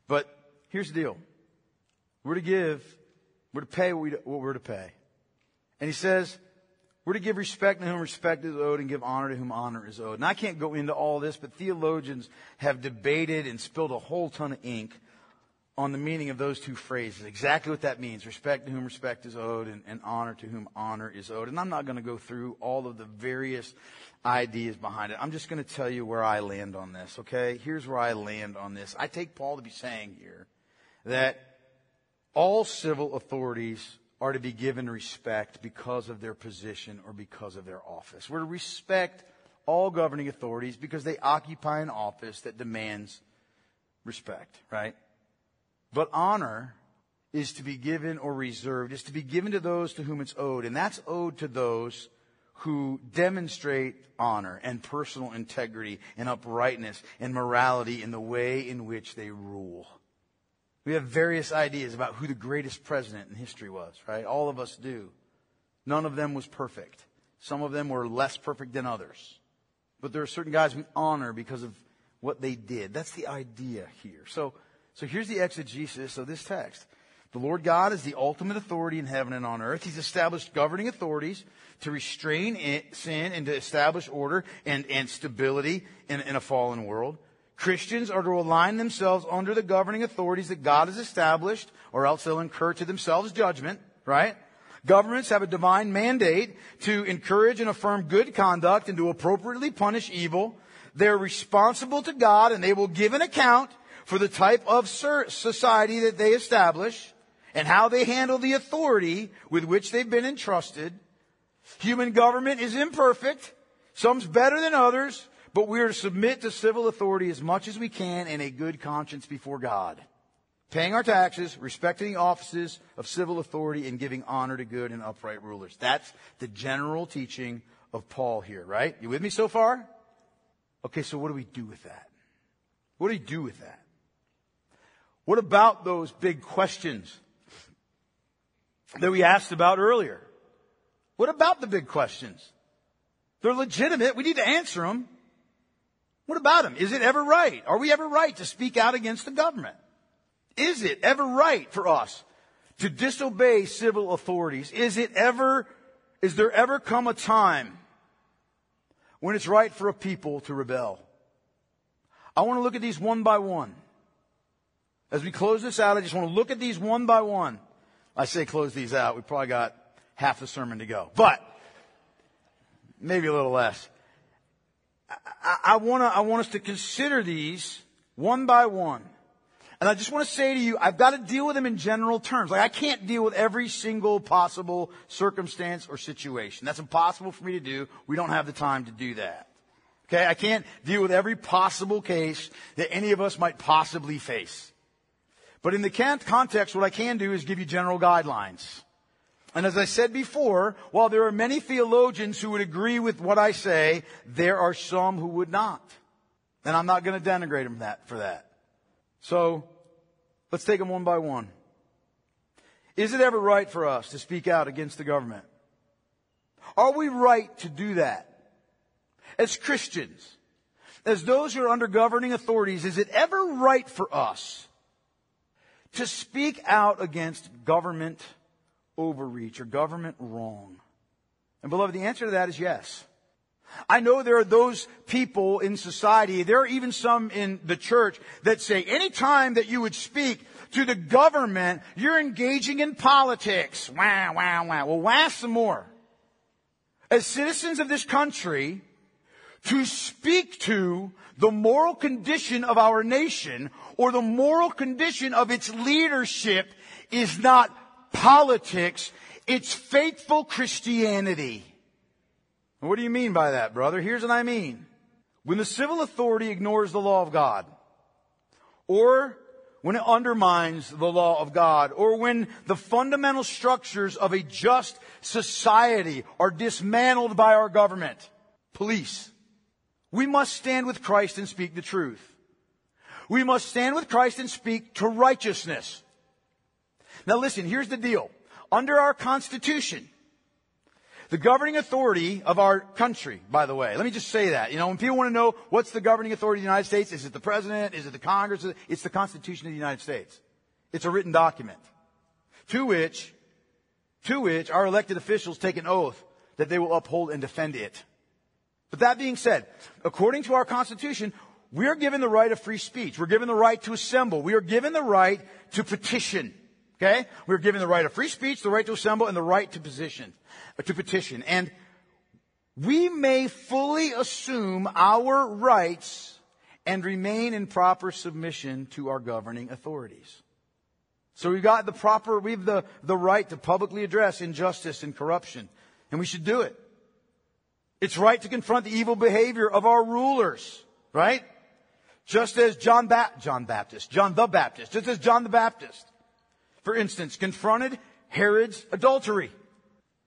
But here's the deal. We're to give, we're to pay what, we, what we're to pay. And he says, we're to give respect to whom respect is owed and give honor to whom honor is owed. And I can't go into all this, but theologians have debated and spilled a whole ton of ink on the meaning of those two phrases, exactly what that means respect to whom respect is owed and, and honor to whom honor is owed. And I'm not going to go through all of the various ideas behind it. I'm just going to tell you where I land on this, okay? Here's where I land on this. I take Paul to be saying here that all civil authorities are to be given respect because of their position or because of their office. We're to respect all governing authorities because they occupy an office that demands respect, right? But honor is to be given or reserved, is to be given to those to whom it's owed. And that's owed to those who demonstrate honor and personal integrity and uprightness and morality in the way in which they rule. We have various ideas about who the greatest president in history was, right? All of us do. None of them was perfect. Some of them were less perfect than others. But there are certain guys we honor because of what they did. That's the idea here. So so here's the exegesis of this text. The Lord God is the ultimate authority in heaven and on earth. He's established governing authorities to restrain sin and to establish order and, and stability in, in a fallen world. Christians are to align themselves under the governing authorities that God has established, or else they'll incur to themselves judgment, right? Governments have a divine mandate to encourage and affirm good conduct and to appropriately punish evil. They're responsible to God and they will give an account for the type of society that they establish and how they handle the authority with which they've been entrusted. Human government is imperfect. Some's better than others, but we are to submit to civil authority as much as we can in a good conscience before God. Paying our taxes, respecting the offices of civil authority, and giving honor to good and upright rulers. That's the general teaching of Paul here, right? You with me so far? Okay, so what do we do with that? What do we do with that? What about those big questions that we asked about earlier? What about the big questions? They're legitimate. We need to answer them. What about them? Is it ever right? Are we ever right to speak out against the government? Is it ever right for us to disobey civil authorities? Is it ever, is there ever come a time when it's right for a people to rebel? I want to look at these one by one. As we close this out, I just want to look at these one by one. I say close these out. We probably got half the sermon to go, but maybe a little less. I, want to, I want us to consider these one by one. And I just want to say to you, I've got to deal with them in general terms. Like I can't deal with every single possible circumstance or situation. That's impossible for me to do. We don't have the time to do that. Okay? I can't deal with every possible case that any of us might possibly face. But in the context, what I can do is give you general guidelines. And as I said before, while there are many theologians who would agree with what I say, there are some who would not. And I'm not going to denigrate them that, for that. So, let's take them one by one. Is it ever right for us to speak out against the government? Are we right to do that? As Christians, as those who are under governing authorities, is it ever right for us to speak out against government overreach or government wrong? And beloved, the answer to that is yes. I know there are those people in society, there are even some in the church that say anytime that you would speak to the government, you're engaging in politics. Wow, wow, wow. Well, wow some more. As citizens of this country, to speak to the moral condition of our nation or the moral condition of its leadership is not politics, it's faithful Christianity. What do you mean by that, brother? Here's what I mean. When the civil authority ignores the law of God, or when it undermines the law of God, or when the fundamental structures of a just society are dismantled by our government, police, we must stand with Christ and speak the truth. We must stand with Christ and speak to righteousness. Now listen, here's the deal. Under our Constitution, the governing authority of our country, by the way, let me just say that. You know, when people want to know what's the governing authority of the United States, is it the President? Is it the Congress? It's the Constitution of the United States. It's a written document to which, to which our elected officials take an oath that they will uphold and defend it. But that being said, according to our Constitution, we are given the right of free speech. We're given the right to assemble. We are given the right to petition. Okay? We're given the right of free speech, the right to assemble, and the right to position, uh, to petition. And we may fully assume our rights and remain in proper submission to our governing authorities. So we've got the proper, we have the, the right to publicly address injustice and corruption. And we should do it. It's right to confront the evil behavior of our rulers, right? Just as John, ba- John Baptist, John the Baptist, just as John the Baptist for instance, confronted Herod's adultery.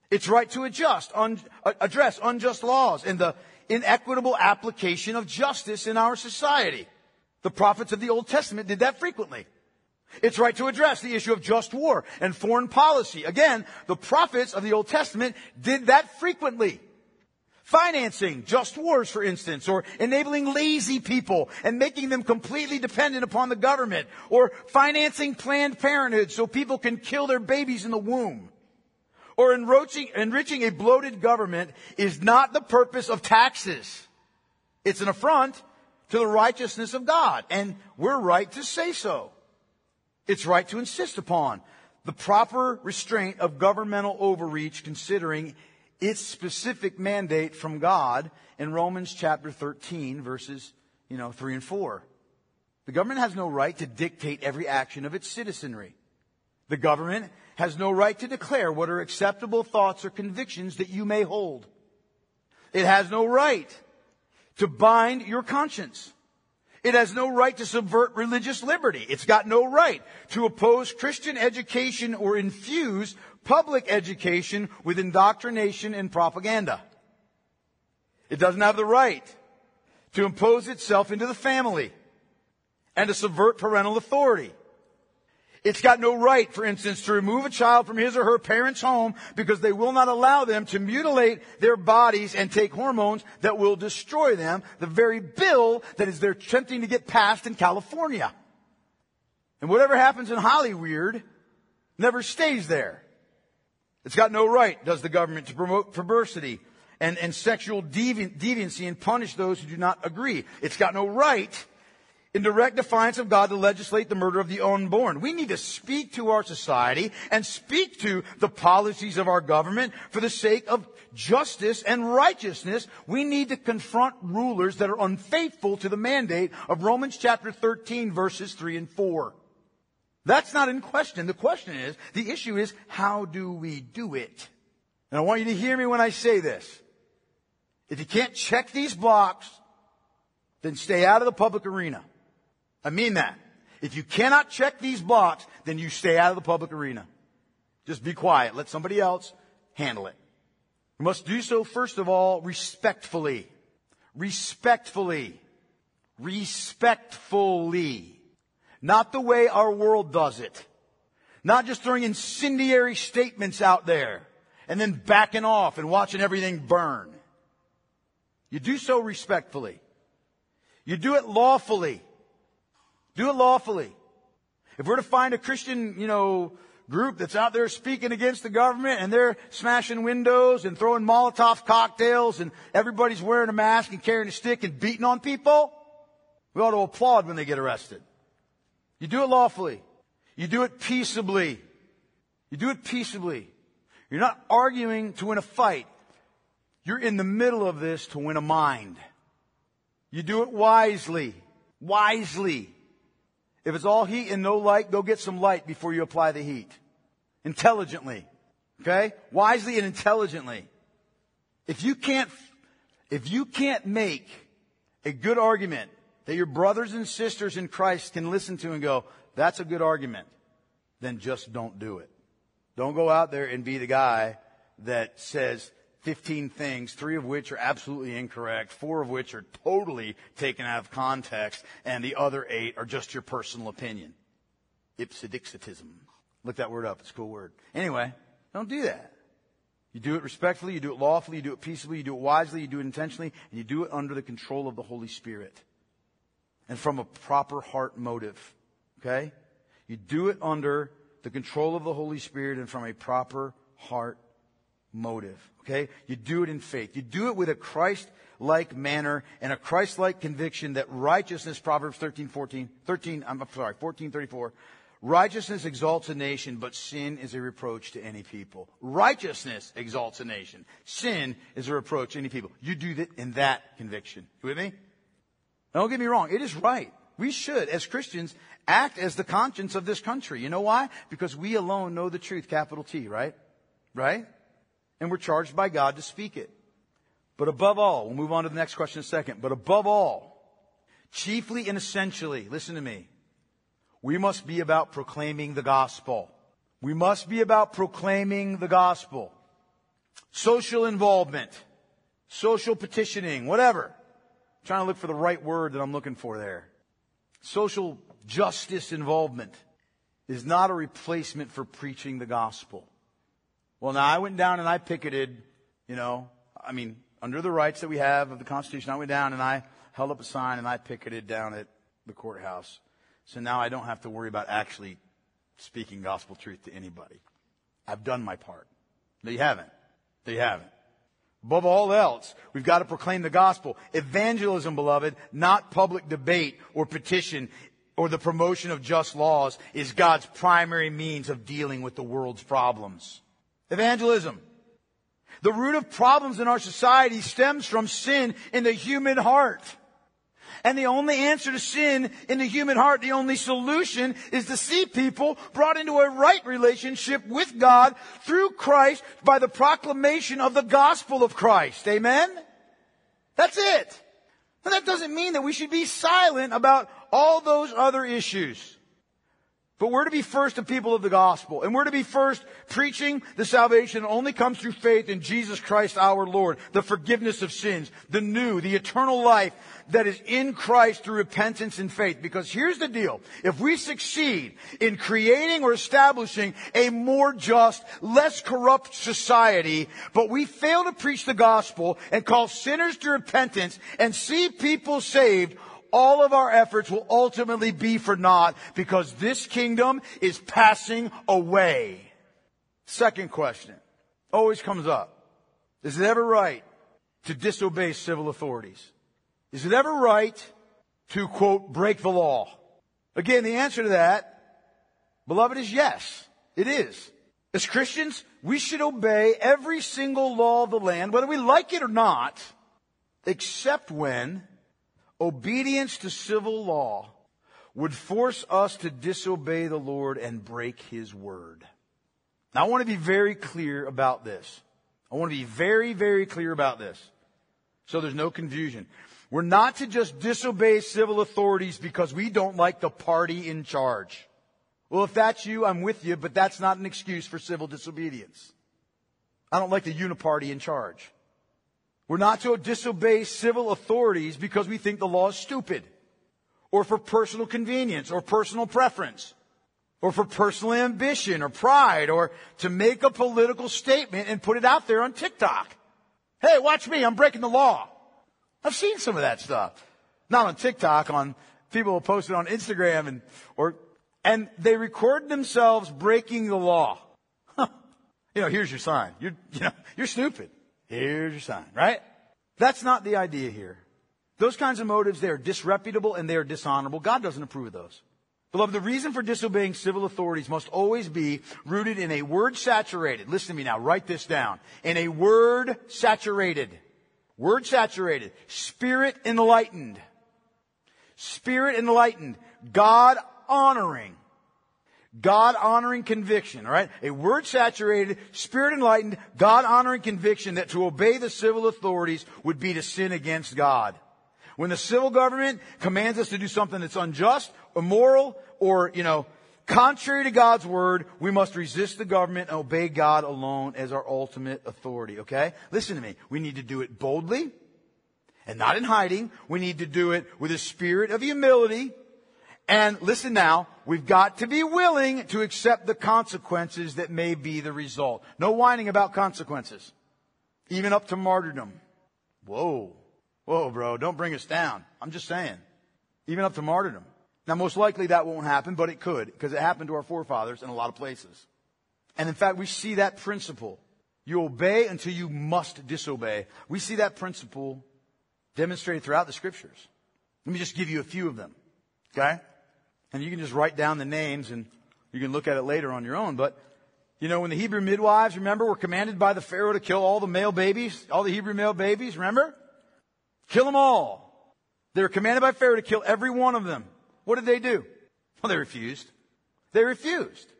It's right to adjust, un, uh, address unjust laws and the inequitable application of justice in our society. The prophets of the Old Testament did that frequently. It's right to address the issue of just war and foreign policy. Again, the prophets of the Old Testament did that frequently. Financing just wars, for instance, or enabling lazy people and making them completely dependent upon the government, or financing Planned Parenthood so people can kill their babies in the womb. Or enriching, enriching a bloated government is not the purpose of taxes. It's an affront to the righteousness of God, and we're right to say so. It's right to insist upon the proper restraint of governmental overreach considering its specific mandate from God in Romans chapter 13 verses, you know, 3 and 4. The government has no right to dictate every action of its citizenry. The government has no right to declare what are acceptable thoughts or convictions that you may hold. It has no right to bind your conscience. It has no right to subvert religious liberty. It's got no right to oppose Christian education or infuse public education with indoctrination and propaganda. It doesn't have the right to impose itself into the family and to subvert parental authority. It's got no right, for instance, to remove a child from his or her parents' home because they will not allow them to mutilate their bodies and take hormones that will destroy them, the very bill that is they're attempting to get passed in California. And whatever happens in Hollywood never stays there. It's got no right, does the government, to promote perversity and, and sexual devi- deviancy and punish those who do not agree. It's got no right in direct defiance of God to legislate the murder of the unborn. We need to speak to our society and speak to the policies of our government for the sake of justice and righteousness. We need to confront rulers that are unfaithful to the mandate of Romans chapter 13 verses 3 and 4. That's not in question. The question is, the issue is, how do we do it? And I want you to hear me when I say this. If you can't check these blocks, then stay out of the public arena. I mean that. If you cannot check these blocks, then you stay out of the public arena. Just be quiet. Let somebody else handle it. You must do so, first of all, respectfully. Respectfully. Respectfully. Not the way our world does it. Not just throwing incendiary statements out there and then backing off and watching everything burn. You do so respectfully. You do it lawfully. Do it lawfully. If we're to find a Christian, you know, group that's out there speaking against the government and they're smashing windows and throwing Molotov cocktails and everybody's wearing a mask and carrying a stick and beating on people, we ought to applaud when they get arrested. You do it lawfully. You do it peaceably. You do it peaceably. You're not arguing to win a fight. You're in the middle of this to win a mind. You do it wisely. Wisely. If it's all heat and no light, go get some light before you apply the heat. Intelligently. Okay? Wisely and intelligently. If you can't, if you can't make a good argument that your brothers and sisters in Christ can listen to and go, that's a good argument, then just don't do it. Don't go out there and be the guy that says 15 things, three of which are absolutely incorrect, four of which are totally taken out of context, and the other eight are just your personal opinion. Ipse-dixitism. Look that word up. It's a cool word. Anyway, don't do that. You do it respectfully, you do it lawfully, you do it peaceably, you do it wisely, you do it intentionally, and you do it under the control of the Holy Spirit. And from a proper heart motive. Okay? You do it under the control of the Holy Spirit and from a proper heart motive. Okay? You do it in faith. You do it with a Christ like manner and a Christ like conviction that righteousness, Proverbs 13, 14, 13, I'm sorry, 14, 34, Righteousness exalts a nation, but sin is a reproach to any people. Righteousness exalts a nation. Sin is a reproach to any people. You do that in that conviction. You with me? Now, don't get me wrong. It is right. We should, as Christians, act as the conscience of this country. You know why? Because we alone know the truth, capital T, right? Right? And we're charged by God to speak it. But above all, we'll move on to the next question in a second, but above all, chiefly and essentially, listen to me, we must be about proclaiming the gospel. We must be about proclaiming the gospel. Social involvement, social petitioning, whatever. I'm trying to look for the right word that I'm looking for there. Social justice involvement is not a replacement for preaching the gospel. Well, now I went down and I picketed, you know, I mean, under the rights that we have of the Constitution, I went down and I held up a sign and I picketed down at the courthouse. So now I don't have to worry about actually speaking gospel truth to anybody. I've done my part. No, you haven't. They haven't. Above all else, we've got to proclaim the gospel. Evangelism, beloved, not public debate or petition or the promotion of just laws is God's primary means of dealing with the world's problems. Evangelism. The root of problems in our society stems from sin in the human heart. And the only answer to sin in the human heart, the only solution is to see people brought into a right relationship with God through Christ by the proclamation of the gospel of Christ. Amen? That's it. And that doesn't mean that we should be silent about all those other issues. But we're to be first a people of the gospel. And we're to be first preaching the salvation that only comes through faith in Jesus Christ our Lord. The forgiveness of sins. The new, the eternal life that is in Christ through repentance and faith. Because here's the deal. If we succeed in creating or establishing a more just, less corrupt society, but we fail to preach the gospel and call sinners to repentance and see people saved, all of our efforts will ultimately be for naught because this kingdom is passing away. Second question always comes up. Is it ever right to disobey civil authorities? Is it ever right to quote, break the law? Again, the answer to that, beloved, is yes. It is. As Christians, we should obey every single law of the land, whether we like it or not, except when Obedience to civil law would force us to disobey the Lord and break His word. Now I want to be very clear about this. I want to be very, very clear about this. So there's no confusion. We're not to just disobey civil authorities because we don't like the party in charge. Well, if that's you, I'm with you, but that's not an excuse for civil disobedience. I don't like the uniparty in charge. We're not to disobey civil authorities because we think the law is stupid, or for personal convenience, or personal preference, or for personal ambition, or pride, or to make a political statement and put it out there on TikTok. Hey, watch me, I'm breaking the law. I've seen some of that stuff. Not on TikTok, on people who post it on Instagram and, or, and they record themselves breaking the law. you know, here's your sign. You're, you know, you're stupid. Here's your sign, right? That's not the idea here. Those kinds of motives, they are disreputable and they are dishonorable. God doesn't approve of those. Beloved, the reason for disobeying civil authorities must always be rooted in a word saturated. Listen to me now, write this down. In a word saturated. Word saturated. Spirit enlightened. Spirit enlightened. God honoring God honoring conviction, all right? A word saturated, spirit enlightened, God honoring conviction that to obey the civil authorities would be to sin against God. When the civil government commands us to do something that's unjust, immoral, or, you know, contrary to God's word, we must resist the government and obey God alone as our ultimate authority, okay? Listen to me. We need to do it boldly and not in hiding. We need to do it with a spirit of humility And listen now, we've got to be willing to accept the consequences that may be the result. No whining about consequences. Even up to martyrdom. Whoa. Whoa, bro, don't bring us down. I'm just saying. Even up to martyrdom. Now, most likely that won't happen, but it could, because it happened to our forefathers in a lot of places. And in fact, we see that principle. You obey until you must disobey. We see that principle demonstrated throughout the scriptures. Let me just give you a few of them. Okay? And you can just write down the names and you can look at it later on your own. But, you know, when the Hebrew midwives, remember, were commanded by the Pharaoh to kill all the male babies, all the Hebrew male babies, remember? Kill them all. They were commanded by Pharaoh to kill every one of them. What did they do? Well, they refused. They refused.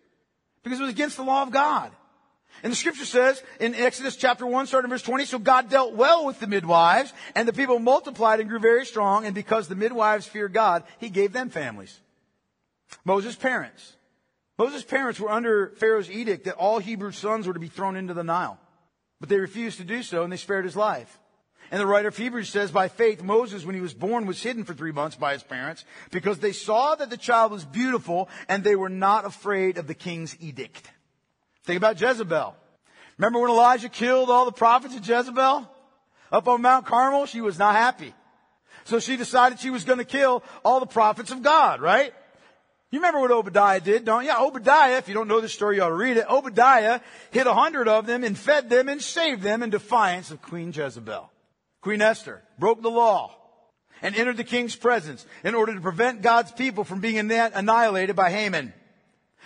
Because it was against the law of God. And the scripture says in Exodus chapter 1, starting verse 20, so God dealt well with the midwives, and the people multiplied and grew very strong, and because the midwives feared God, he gave them families. Moses' parents. Moses' parents were under Pharaoh's edict that all Hebrew sons were to be thrown into the Nile. But they refused to do so, and they spared his life. And the writer of Hebrews says, by faith, Moses, when he was born, was hidden for three months by his parents because they saw that the child was beautiful and they were not afraid of the king's edict. Think about Jezebel. Remember when Elijah killed all the prophets of Jezebel? Up on Mount Carmel, she was not happy. So she decided she was going to kill all the prophets of God, right? You remember what Obadiah did, don't you? Obadiah, if you don't know the story, you ought to read it. Obadiah hit a hundred of them and fed them and saved them in defiance of Queen Jezebel. Queen Esther broke the law and entered the king's presence in order to prevent God's people from being annihilated by Haman.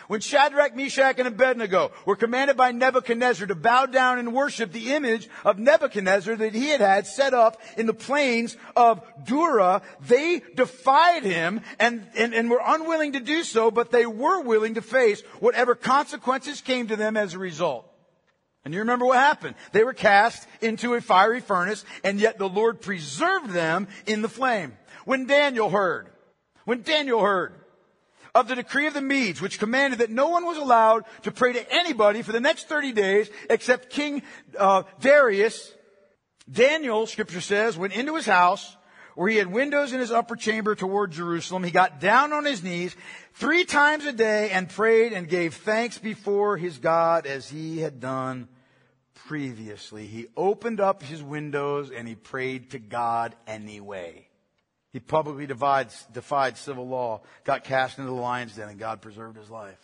When Shadrach, Meshach, and Abednego were commanded by Nebuchadnezzar to bow down and worship the image of Nebuchadnezzar that he had had set up in the plains of Dura, they defied him and, and, and were unwilling to do so, but they were willing to face whatever consequences came to them as a result. And you remember what happened? They were cast into a fiery furnace, and yet the Lord preserved them in the flame. When Daniel heard, when Daniel heard of the decree of the Medes, which commanded that no one was allowed to pray to anybody for the next 30 days except King uh, Darius. Daniel, scripture says, went into his house where he had windows in his upper chamber toward Jerusalem. He got down on his knees three times a day and prayed and gave thanks before his God as he had done previously. He opened up his windows and he prayed to God anyway. He publicly divides, defied civil law, got cast into the lion's den, and God preserved his life.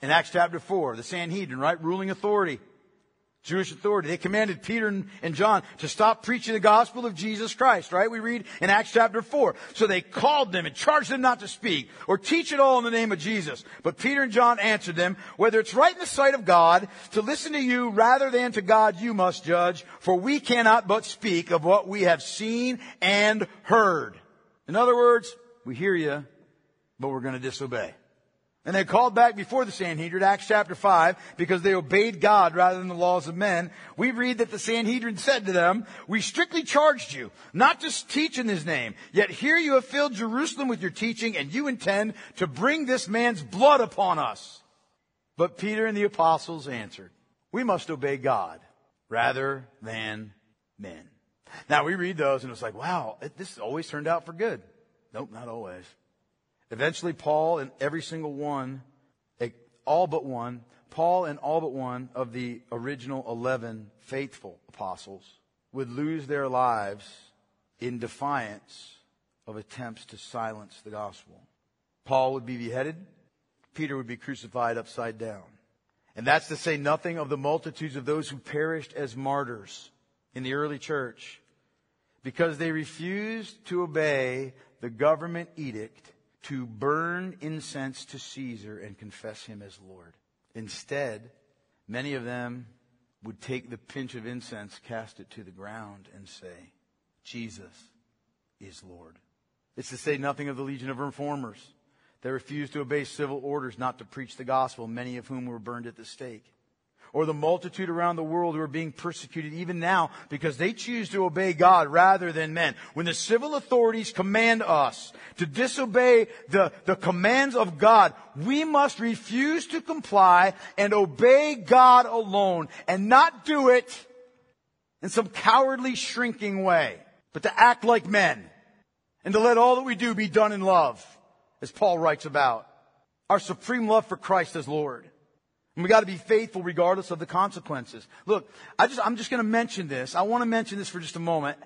In Acts chapter 4, the Sanhedrin, right? Ruling authority. Jewish authority. They commanded Peter and John to stop preaching the gospel of Jesus Christ, right? We read in Acts chapter 4. So they called them and charged them not to speak or teach at all in the name of Jesus. But Peter and John answered them, whether it's right in the sight of God to listen to you rather than to God you must judge, for we cannot but speak of what we have seen and heard. In other words, we hear you, but we're going to disobey. And they called back before the Sanhedrin, Acts chapter 5, because they obeyed God rather than the laws of men. We read that the Sanhedrin said to them, We strictly charged you not to teach in his name, yet here you have filled Jerusalem with your teaching, and you intend to bring this man's blood upon us. But Peter and the apostles answered, We must obey God rather than men. Now we read those and it's like, wow, this always turned out for good. Nope, not always. Eventually Paul and every single one, eh, all but one, Paul and all but one of the original 11 faithful apostles would lose their lives in defiance of attempts to silence the gospel. Paul would be beheaded. Peter would be crucified upside down. And that's to say nothing of the multitudes of those who perished as martyrs in the early church because they refused to obey the government edict to burn incense to Caesar and confess him as Lord. Instead, many of them would take the pinch of incense, cast it to the ground, and say, Jesus is Lord. It's to say nothing of the legion of reformers. They refused to obey civil orders not to preach the gospel, many of whom were burned at the stake or the multitude around the world who are being persecuted even now because they choose to obey God rather than men. When the civil authorities command us to disobey the, the commands of God, we must refuse to comply and obey God alone and not do it in some cowardly shrinking way, but to act like men and to let all that we do be done in love as Paul writes about. Our supreme love for Christ as Lord. And we got to be faithful regardless of the consequences. Look, I just, I'm just going to mention this. I want to mention this for just a moment.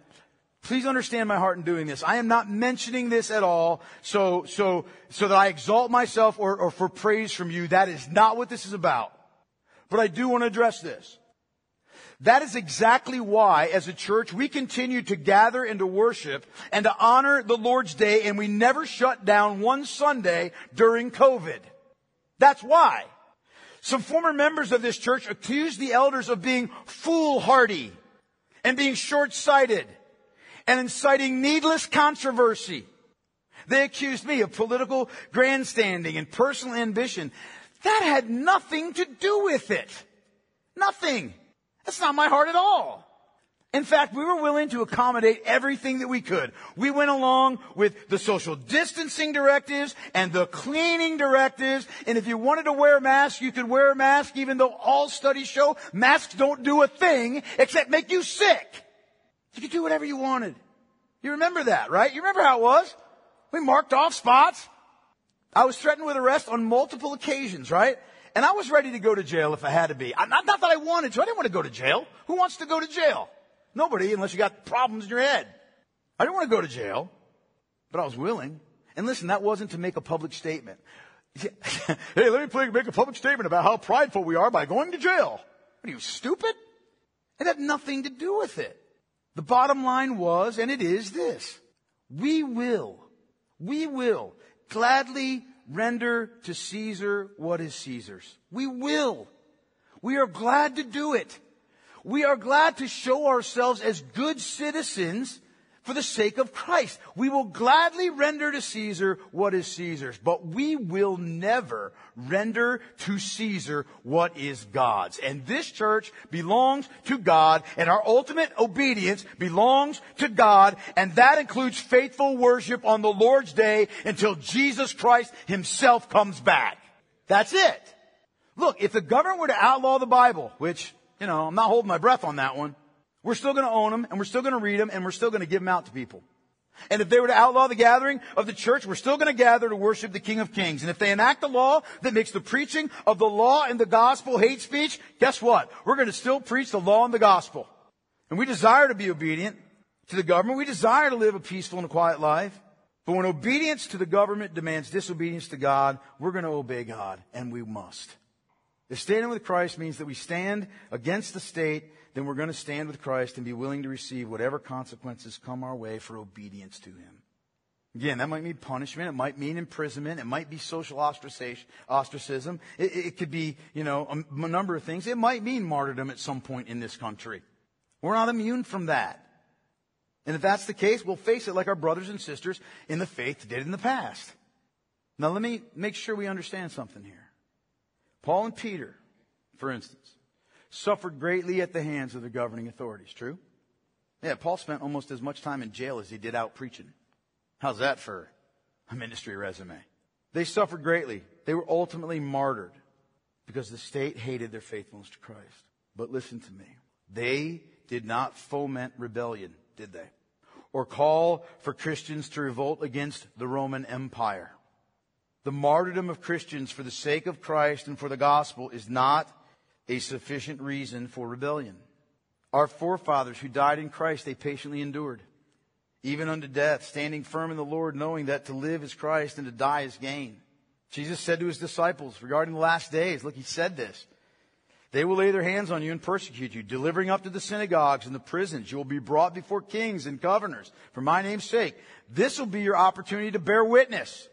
Please understand my heart in doing this. I am not mentioning this at all so, so, so that I exalt myself or, or for praise from you. That is not what this is about. But I do want to address this. That is exactly why, as a church, we continue to gather and to worship and to honor the Lord's Day, and we never shut down one Sunday during COVID. That's why. Some former members of this church accused the elders of being foolhardy and being short-sighted and inciting needless controversy. They accused me of political grandstanding and personal ambition. That had nothing to do with it. Nothing. That's not my heart at all. In fact, we were willing to accommodate everything that we could. We went along with the social distancing directives and the cleaning directives. And if you wanted to wear a mask, you could wear a mask, even though all studies show masks don't do a thing except make you sick. You could do whatever you wanted. You remember that, right? You remember how it was? We marked off spots. I was threatened with arrest on multiple occasions, right? And I was ready to go to jail if I had to be. Not, that I wanted to. I didn't want to go to jail. Who wants to go to jail? Nobody, unless you got problems in your head. I didn't want to go to jail, but I was willing. And listen, that wasn't to make a public statement. hey, let me make a public statement about how prideful we are by going to jail. What are you, stupid? It had nothing to do with it. The bottom line was, and it is this. We will, we will gladly render to Caesar what is Caesar's. We will. We are glad to do it. We are glad to show ourselves as good citizens for the sake of Christ. We will gladly render to Caesar what is Caesar's, but we will never render to Caesar what is God's. And this church belongs to God, and our ultimate obedience belongs to God, and that includes faithful worship on the Lord's day until Jesus Christ himself comes back. That's it. Look, if the government were to outlaw the Bible, which, you know, I'm not holding my breath on that one, we're still going to own them and we're still going to read them and we're still going to give them out to people. And if they were to outlaw the gathering of the church, we're still going to gather to worship the King of Kings. And if they enact a law that makes the preaching of the law and the gospel hate speech, guess what? We're going to still preach the law and the gospel. And we desire to be obedient to the government. We desire to live a peaceful and quiet life. But when obedience to the government demands disobedience to God, we're going to obey God, and we must. If standing with Christ means that we stand against the state then we're going to stand with Christ and be willing to receive whatever consequences come our way for obedience to Him. Again, that might mean punishment. It might mean imprisonment. It might be social ostracism. It, it could be, you know, a, a number of things. It might mean martyrdom at some point in this country. We're not immune from that. And if that's the case, we'll face it like our brothers and sisters in the faith did in the past. Now let me make sure we understand something here. Paul and Peter, for instance, suffered greatly at the hands of the governing authorities. True? Yeah, Paul spent almost as much time in jail as he did out preaching. How's that for a ministry resume? They suffered greatly. They were ultimately martyred because the state hated their faithfulness to Christ. But listen to me. They did not foment rebellion, did they? Or call for Christians to revolt against the Roman Empire. The martyrdom of Christians for the sake of Christ and for the gospel is not a sufficient reason for rebellion. Our forefathers who died in Christ, they patiently endured, even unto death, standing firm in the Lord, knowing that to live is Christ and to die is gain. Jesus said to his disciples regarding the last days, look, he said this. They will lay their hands on you and persecute you, delivering up to the synagogues and the prisons. You will be brought before kings and governors for my name's sake. This will be your opportunity to bear witness.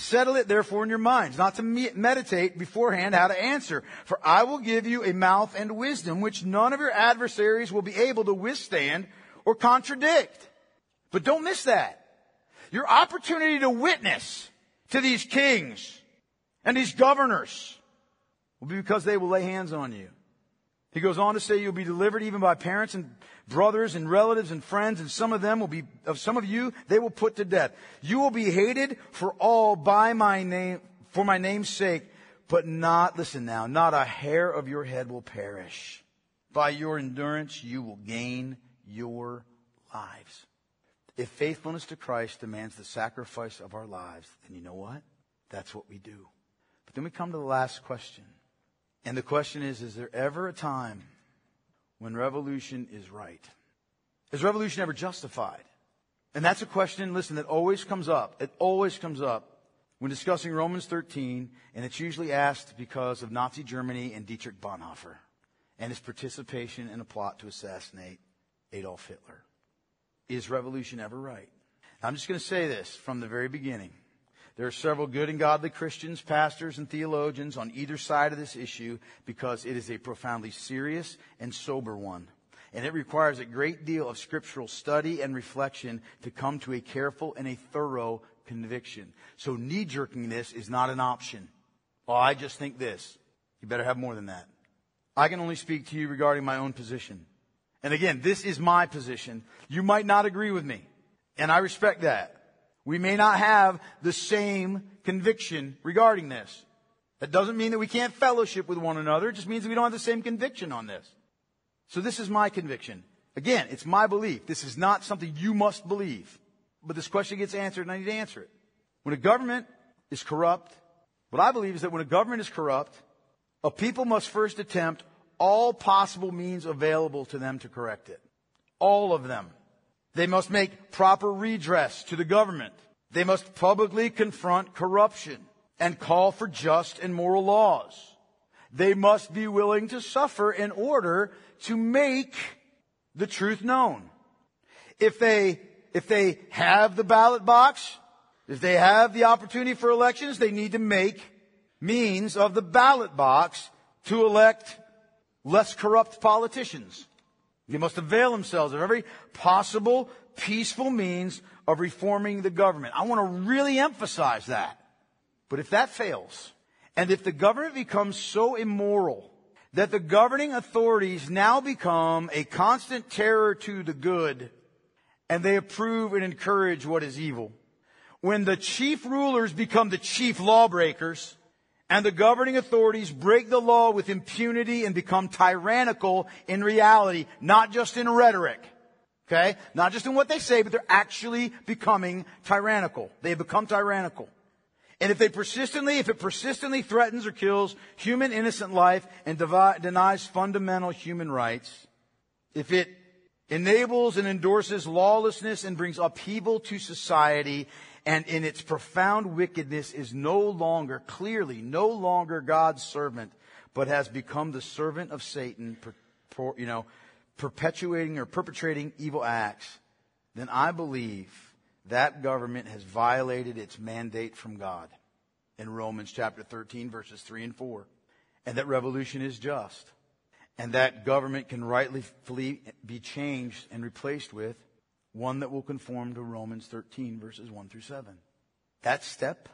Settle it therefore in your minds, not to meditate beforehand how to answer. For I will give you a mouth and wisdom which none of your adversaries will be able to withstand or contradict. But don't miss that. Your opportunity to witness to these kings and these governors will be because they will lay hands on you. He goes on to say you'll be delivered even by parents and brothers and relatives and friends, and some of them will be, of some of you, they will put to death. You will be hated for all by my name, for my name's sake, but not, listen now, not a hair of your head will perish. By your endurance, you will gain your lives. If faithfulness to Christ demands the sacrifice of our lives, then you know what? That's what we do. But then we come to the last question. And the question is, is there ever a time when revolution is right? Is revolution ever justified? And that's a question, listen, that always comes up. It always comes up when discussing Romans 13, and it's usually asked because of Nazi Germany and Dietrich Bonhoeffer and his participation in a plot to assassinate Adolf Hitler. Is revolution ever right? I'm just going to say this from the very beginning. There are several good and godly Christians, pastors, and theologians on either side of this issue because it is a profoundly serious and sober one. And it requires a great deal of scriptural study and reflection to come to a careful and a thorough conviction. So knee jerking this is not an option. Well, I just think this. You better have more than that. I can only speak to you regarding my own position. And again, this is my position. You might not agree with me. And I respect that. We may not have the same conviction regarding this. That doesn't mean that we can't fellowship with one another. It just means we don't have the same conviction on this. So this is my conviction. Again, it's my belief. This is not something you must believe. But this question gets answered and I need to answer it. When a government is corrupt, what I believe is that when a government is corrupt, a people must first attempt all possible means available to them to correct it. All of them. They must make proper redress to the government. They must publicly confront corruption and call for just and moral laws. They must be willing to suffer in order to make the truth known. If they, if they have the ballot box, if they have the opportunity for elections, they need to make means of the ballot box to elect less corrupt politicians. They must avail themselves of every possible peaceful means of reforming the government. I want to really emphasize that. But if that fails, and if the government becomes so immoral that the governing authorities now become a constant terror to the good, and they approve and encourage what is evil, when the chief rulers become the chief lawbreakers, and the governing authorities break the law with impunity and become tyrannical in reality, not just in rhetoric. Okay? Not just in what they say, but they're actually becoming tyrannical. They become tyrannical. And if they persistently, if it persistently threatens or kills human innocent life and devi- denies fundamental human rights, if it enables and endorses lawlessness and brings upheaval to society, and in its profound wickedness is no longer, clearly, no longer God's servant, but has become the servant of Satan, per, per, you know, perpetuating or perpetrating evil acts, then I believe that government has violated its mandate from God in Romans chapter 13, verses 3 and 4. And that revolution is just. And that government can rightly be changed and replaced with one that will conform to Romans 13, verses 1 through 7. That step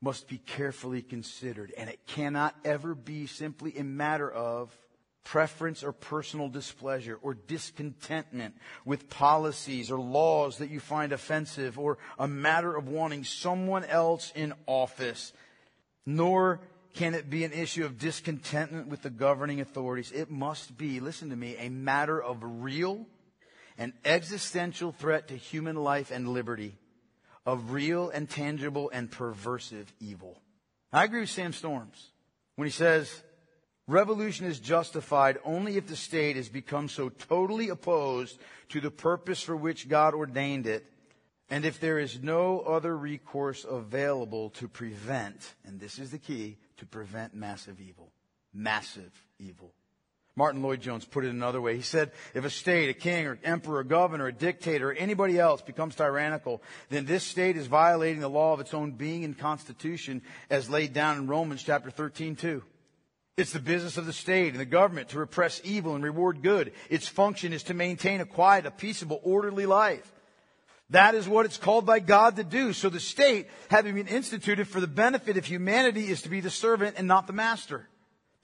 must be carefully considered, and it cannot ever be simply a matter of preference or personal displeasure or discontentment with policies or laws that you find offensive or a matter of wanting someone else in office. Nor can it be an issue of discontentment with the governing authorities. It must be, listen to me, a matter of real an existential threat to human life and liberty of real and tangible and perversive evil. I agree with Sam Storms when he says, revolution is justified only if the state has become so totally opposed to the purpose for which God ordained it, and if there is no other recourse available to prevent, and this is the key, to prevent massive evil. Massive evil. Martyn Lloyd-Jones put it another way. He said, if a state, a king or emperor, a governor, a dictator, or anybody else becomes tyrannical, then this state is violating the law of its own being and constitution as laid down in Romans chapter 13 too. It's the business of the state and the government to repress evil and reward good. Its function is to maintain a quiet, a peaceable, orderly life. That is what it's called by God to do. So the state, having been instituted for the benefit of humanity, is to be the servant and not the master.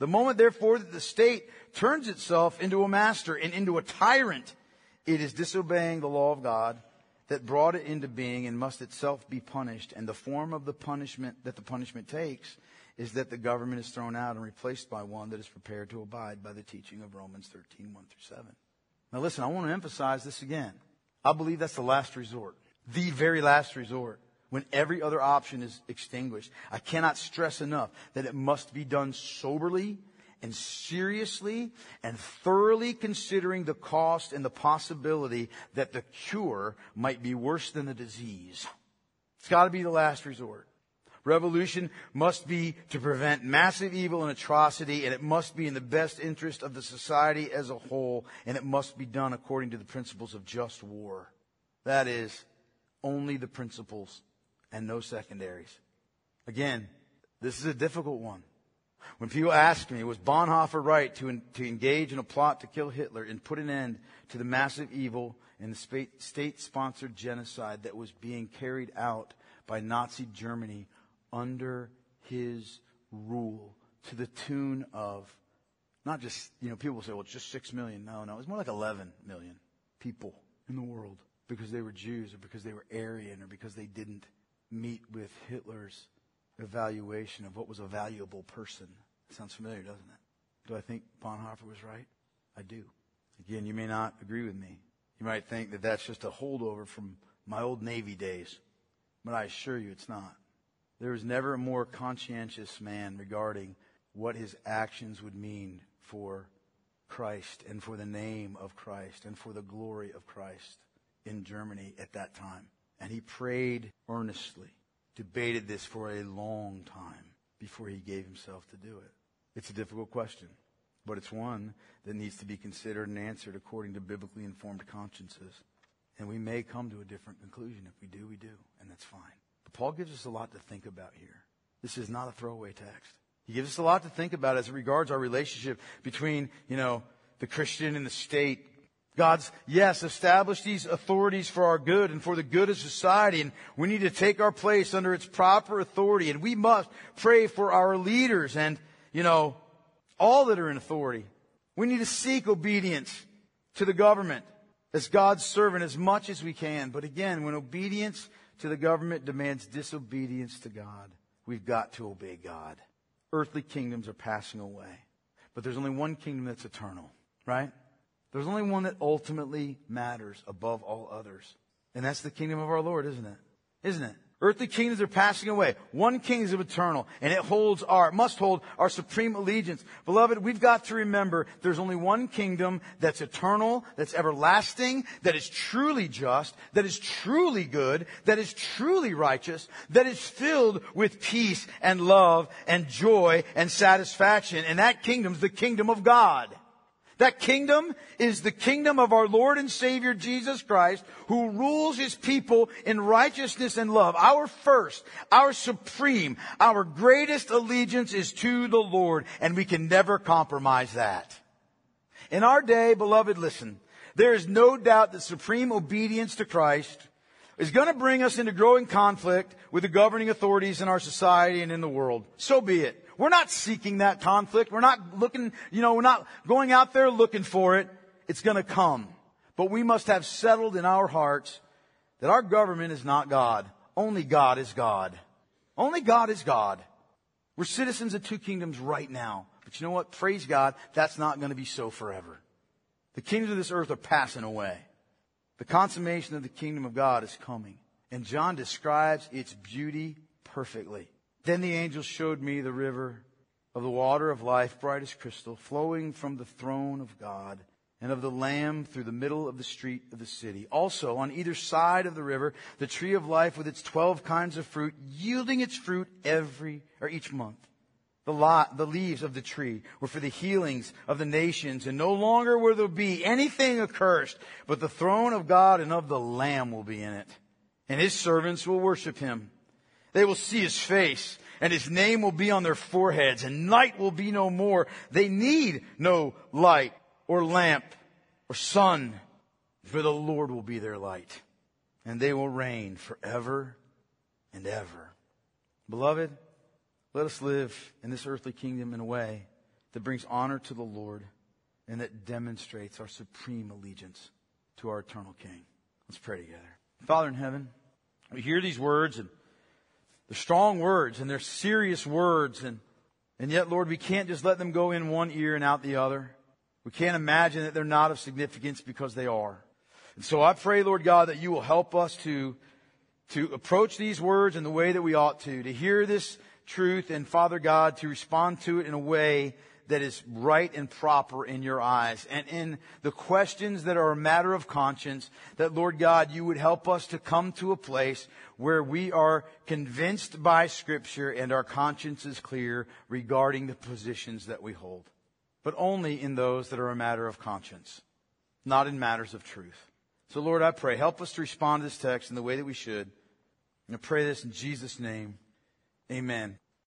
The moment, therefore, that the state turns itself into a master and into a tyrant, it is disobeying the law of God that brought it into being and must itself be punished. And the form of the punishment that the punishment takes is that the government is thrown out and replaced by one that is prepared to abide by the teaching of Romans 13, 1 through 7. Now listen, I want to emphasize this again. I believe that's the last resort. The very last resort when every other option is extinguished. I cannot stress enough that it must be done soberly and seriously and thoroughly considering the cost and the possibility that the cure might be worse than the disease. It's got to be the last resort. Revolution must be to prevent massive evil and atrocity, and it must be in the best interest of the society as a whole, and it must be done according to the principles of just war. That is, only the principles and no secondaries. Again, this is a difficult one. When people ask me, was Bonhoeffer right to, to engage in a plot to kill Hitler and put an end to the massive evil and the state sponsored genocide that was being carried out by Nazi Germany under his rule to the tune of not just, you know, people say, well, it's just six million. No, no, it's more like 11 million people in the world because they were Jews or because they were Aryan or because they didn't meet with Hitler's evaluation of what was a valuable person. Sounds familiar, doesn't it? Do I think Bonhoeffer was right? I do. Again, you may not agree with me. You might think that that's just a holdover from my old Navy days, but I assure you it's not. There was never a more conscientious man regarding what his actions would mean for Christ and for the name of Christ and for the glory of Christ in Germany at that time. And he prayed earnestly, debated this for a long time before he gave himself to do it. It's a difficult question, but it's one that needs to be considered and answered according to biblically informed consciences. And we may come to a different conclusion. If we do, we do, and that's fine. But Paul gives us a lot to think about here. This is not a throwaway text. He gives us a lot to think about as it regards our relationship between, you know, the Christian and the state, God's, yes, established these authorities for our good and for the good of society, and we need to take our place under its proper authority, and we must pray for our leaders and, you know, all that are in authority. We need to seek obedience to the government as God's servant as much as we can. But again, when obedience to the government demands disobedience to God, we've got to obey God. Earthly kingdoms are passing away, but there's only one kingdom that's eternal, right? There's only one that ultimately matters above all others. And that's the kingdom of our Lord, isn't it? Isn't it? Earthly kingdoms are passing away. One kingdom is eternal, and it holds our, must hold our supreme allegiance. Beloved, we've got to remember there's only one kingdom that's eternal, that's everlasting, that is truly just, that is truly good, that is truly righteous, that is filled with peace and love and joy and satisfaction. And that kingdom's the kingdom of God. That kingdom is the kingdom of our Lord and Savior Jesus Christ, who rules his people in righteousness and love. Our first, our supreme, our greatest allegiance is to the Lord, and we can never compromise that. In our day, beloved, listen, there is no doubt that supreme obedience to Christ is going to bring us into growing conflict with the governing authorities in our society and in the world. So be it. We're not seeking that conflict. We're not looking, you know, we're not going out there looking for it. It's going to come. But we must have settled in our hearts that our government is not God. Only God is God. Only God is God. We're citizens of two kingdoms right now. But you know what? Praise God, that's not going to be so forever. The kingdoms of this earth are passing away. The consummation of the kingdom of God is coming. And John describes its beauty perfectly. Then the angel showed me the river of the water of life, bright as crystal, flowing from the throne of God and of the Lamb through the middle of the street of the city. Also, on either side of the river, the tree of life with its twelve kinds of fruit, yielding its fruit every or each month. The, lot, the leaves of the tree were for the healings of the nations, and no longer will there be anything accursed, but the throne of God and of the Lamb will be in it, and his servants will worship him. They will see his face and his name will be on their foreheads and night will be no more. They need no light or lamp or sun for the Lord will be their light and they will reign forever and ever. Beloved, let us live in this earthly kingdom in a way that brings honor to the Lord and that demonstrates our supreme allegiance to our eternal King. Let's pray together. Father in heaven, we hear these words and they're strong words and they're serious words. And, and yet, Lord, we can't just let them go in one ear and out the other. We can't imagine that they're not of significance because they are. And so I pray, Lord God, that you will help us to to approach these words in the way that we ought to, to hear this truth and Father God, to respond to it in a way that is right and proper in your eyes. And in the questions that are a matter of conscience, that Lord God, you would help us to come to a place where we are convinced by Scripture and our conscience is clear regarding the positions that we hold. But only in those that are a matter of conscience, not in matters of truth. So Lord, I pray, help us to respond to this text in the way that we should. And I pray this in Jesus' name. Amen.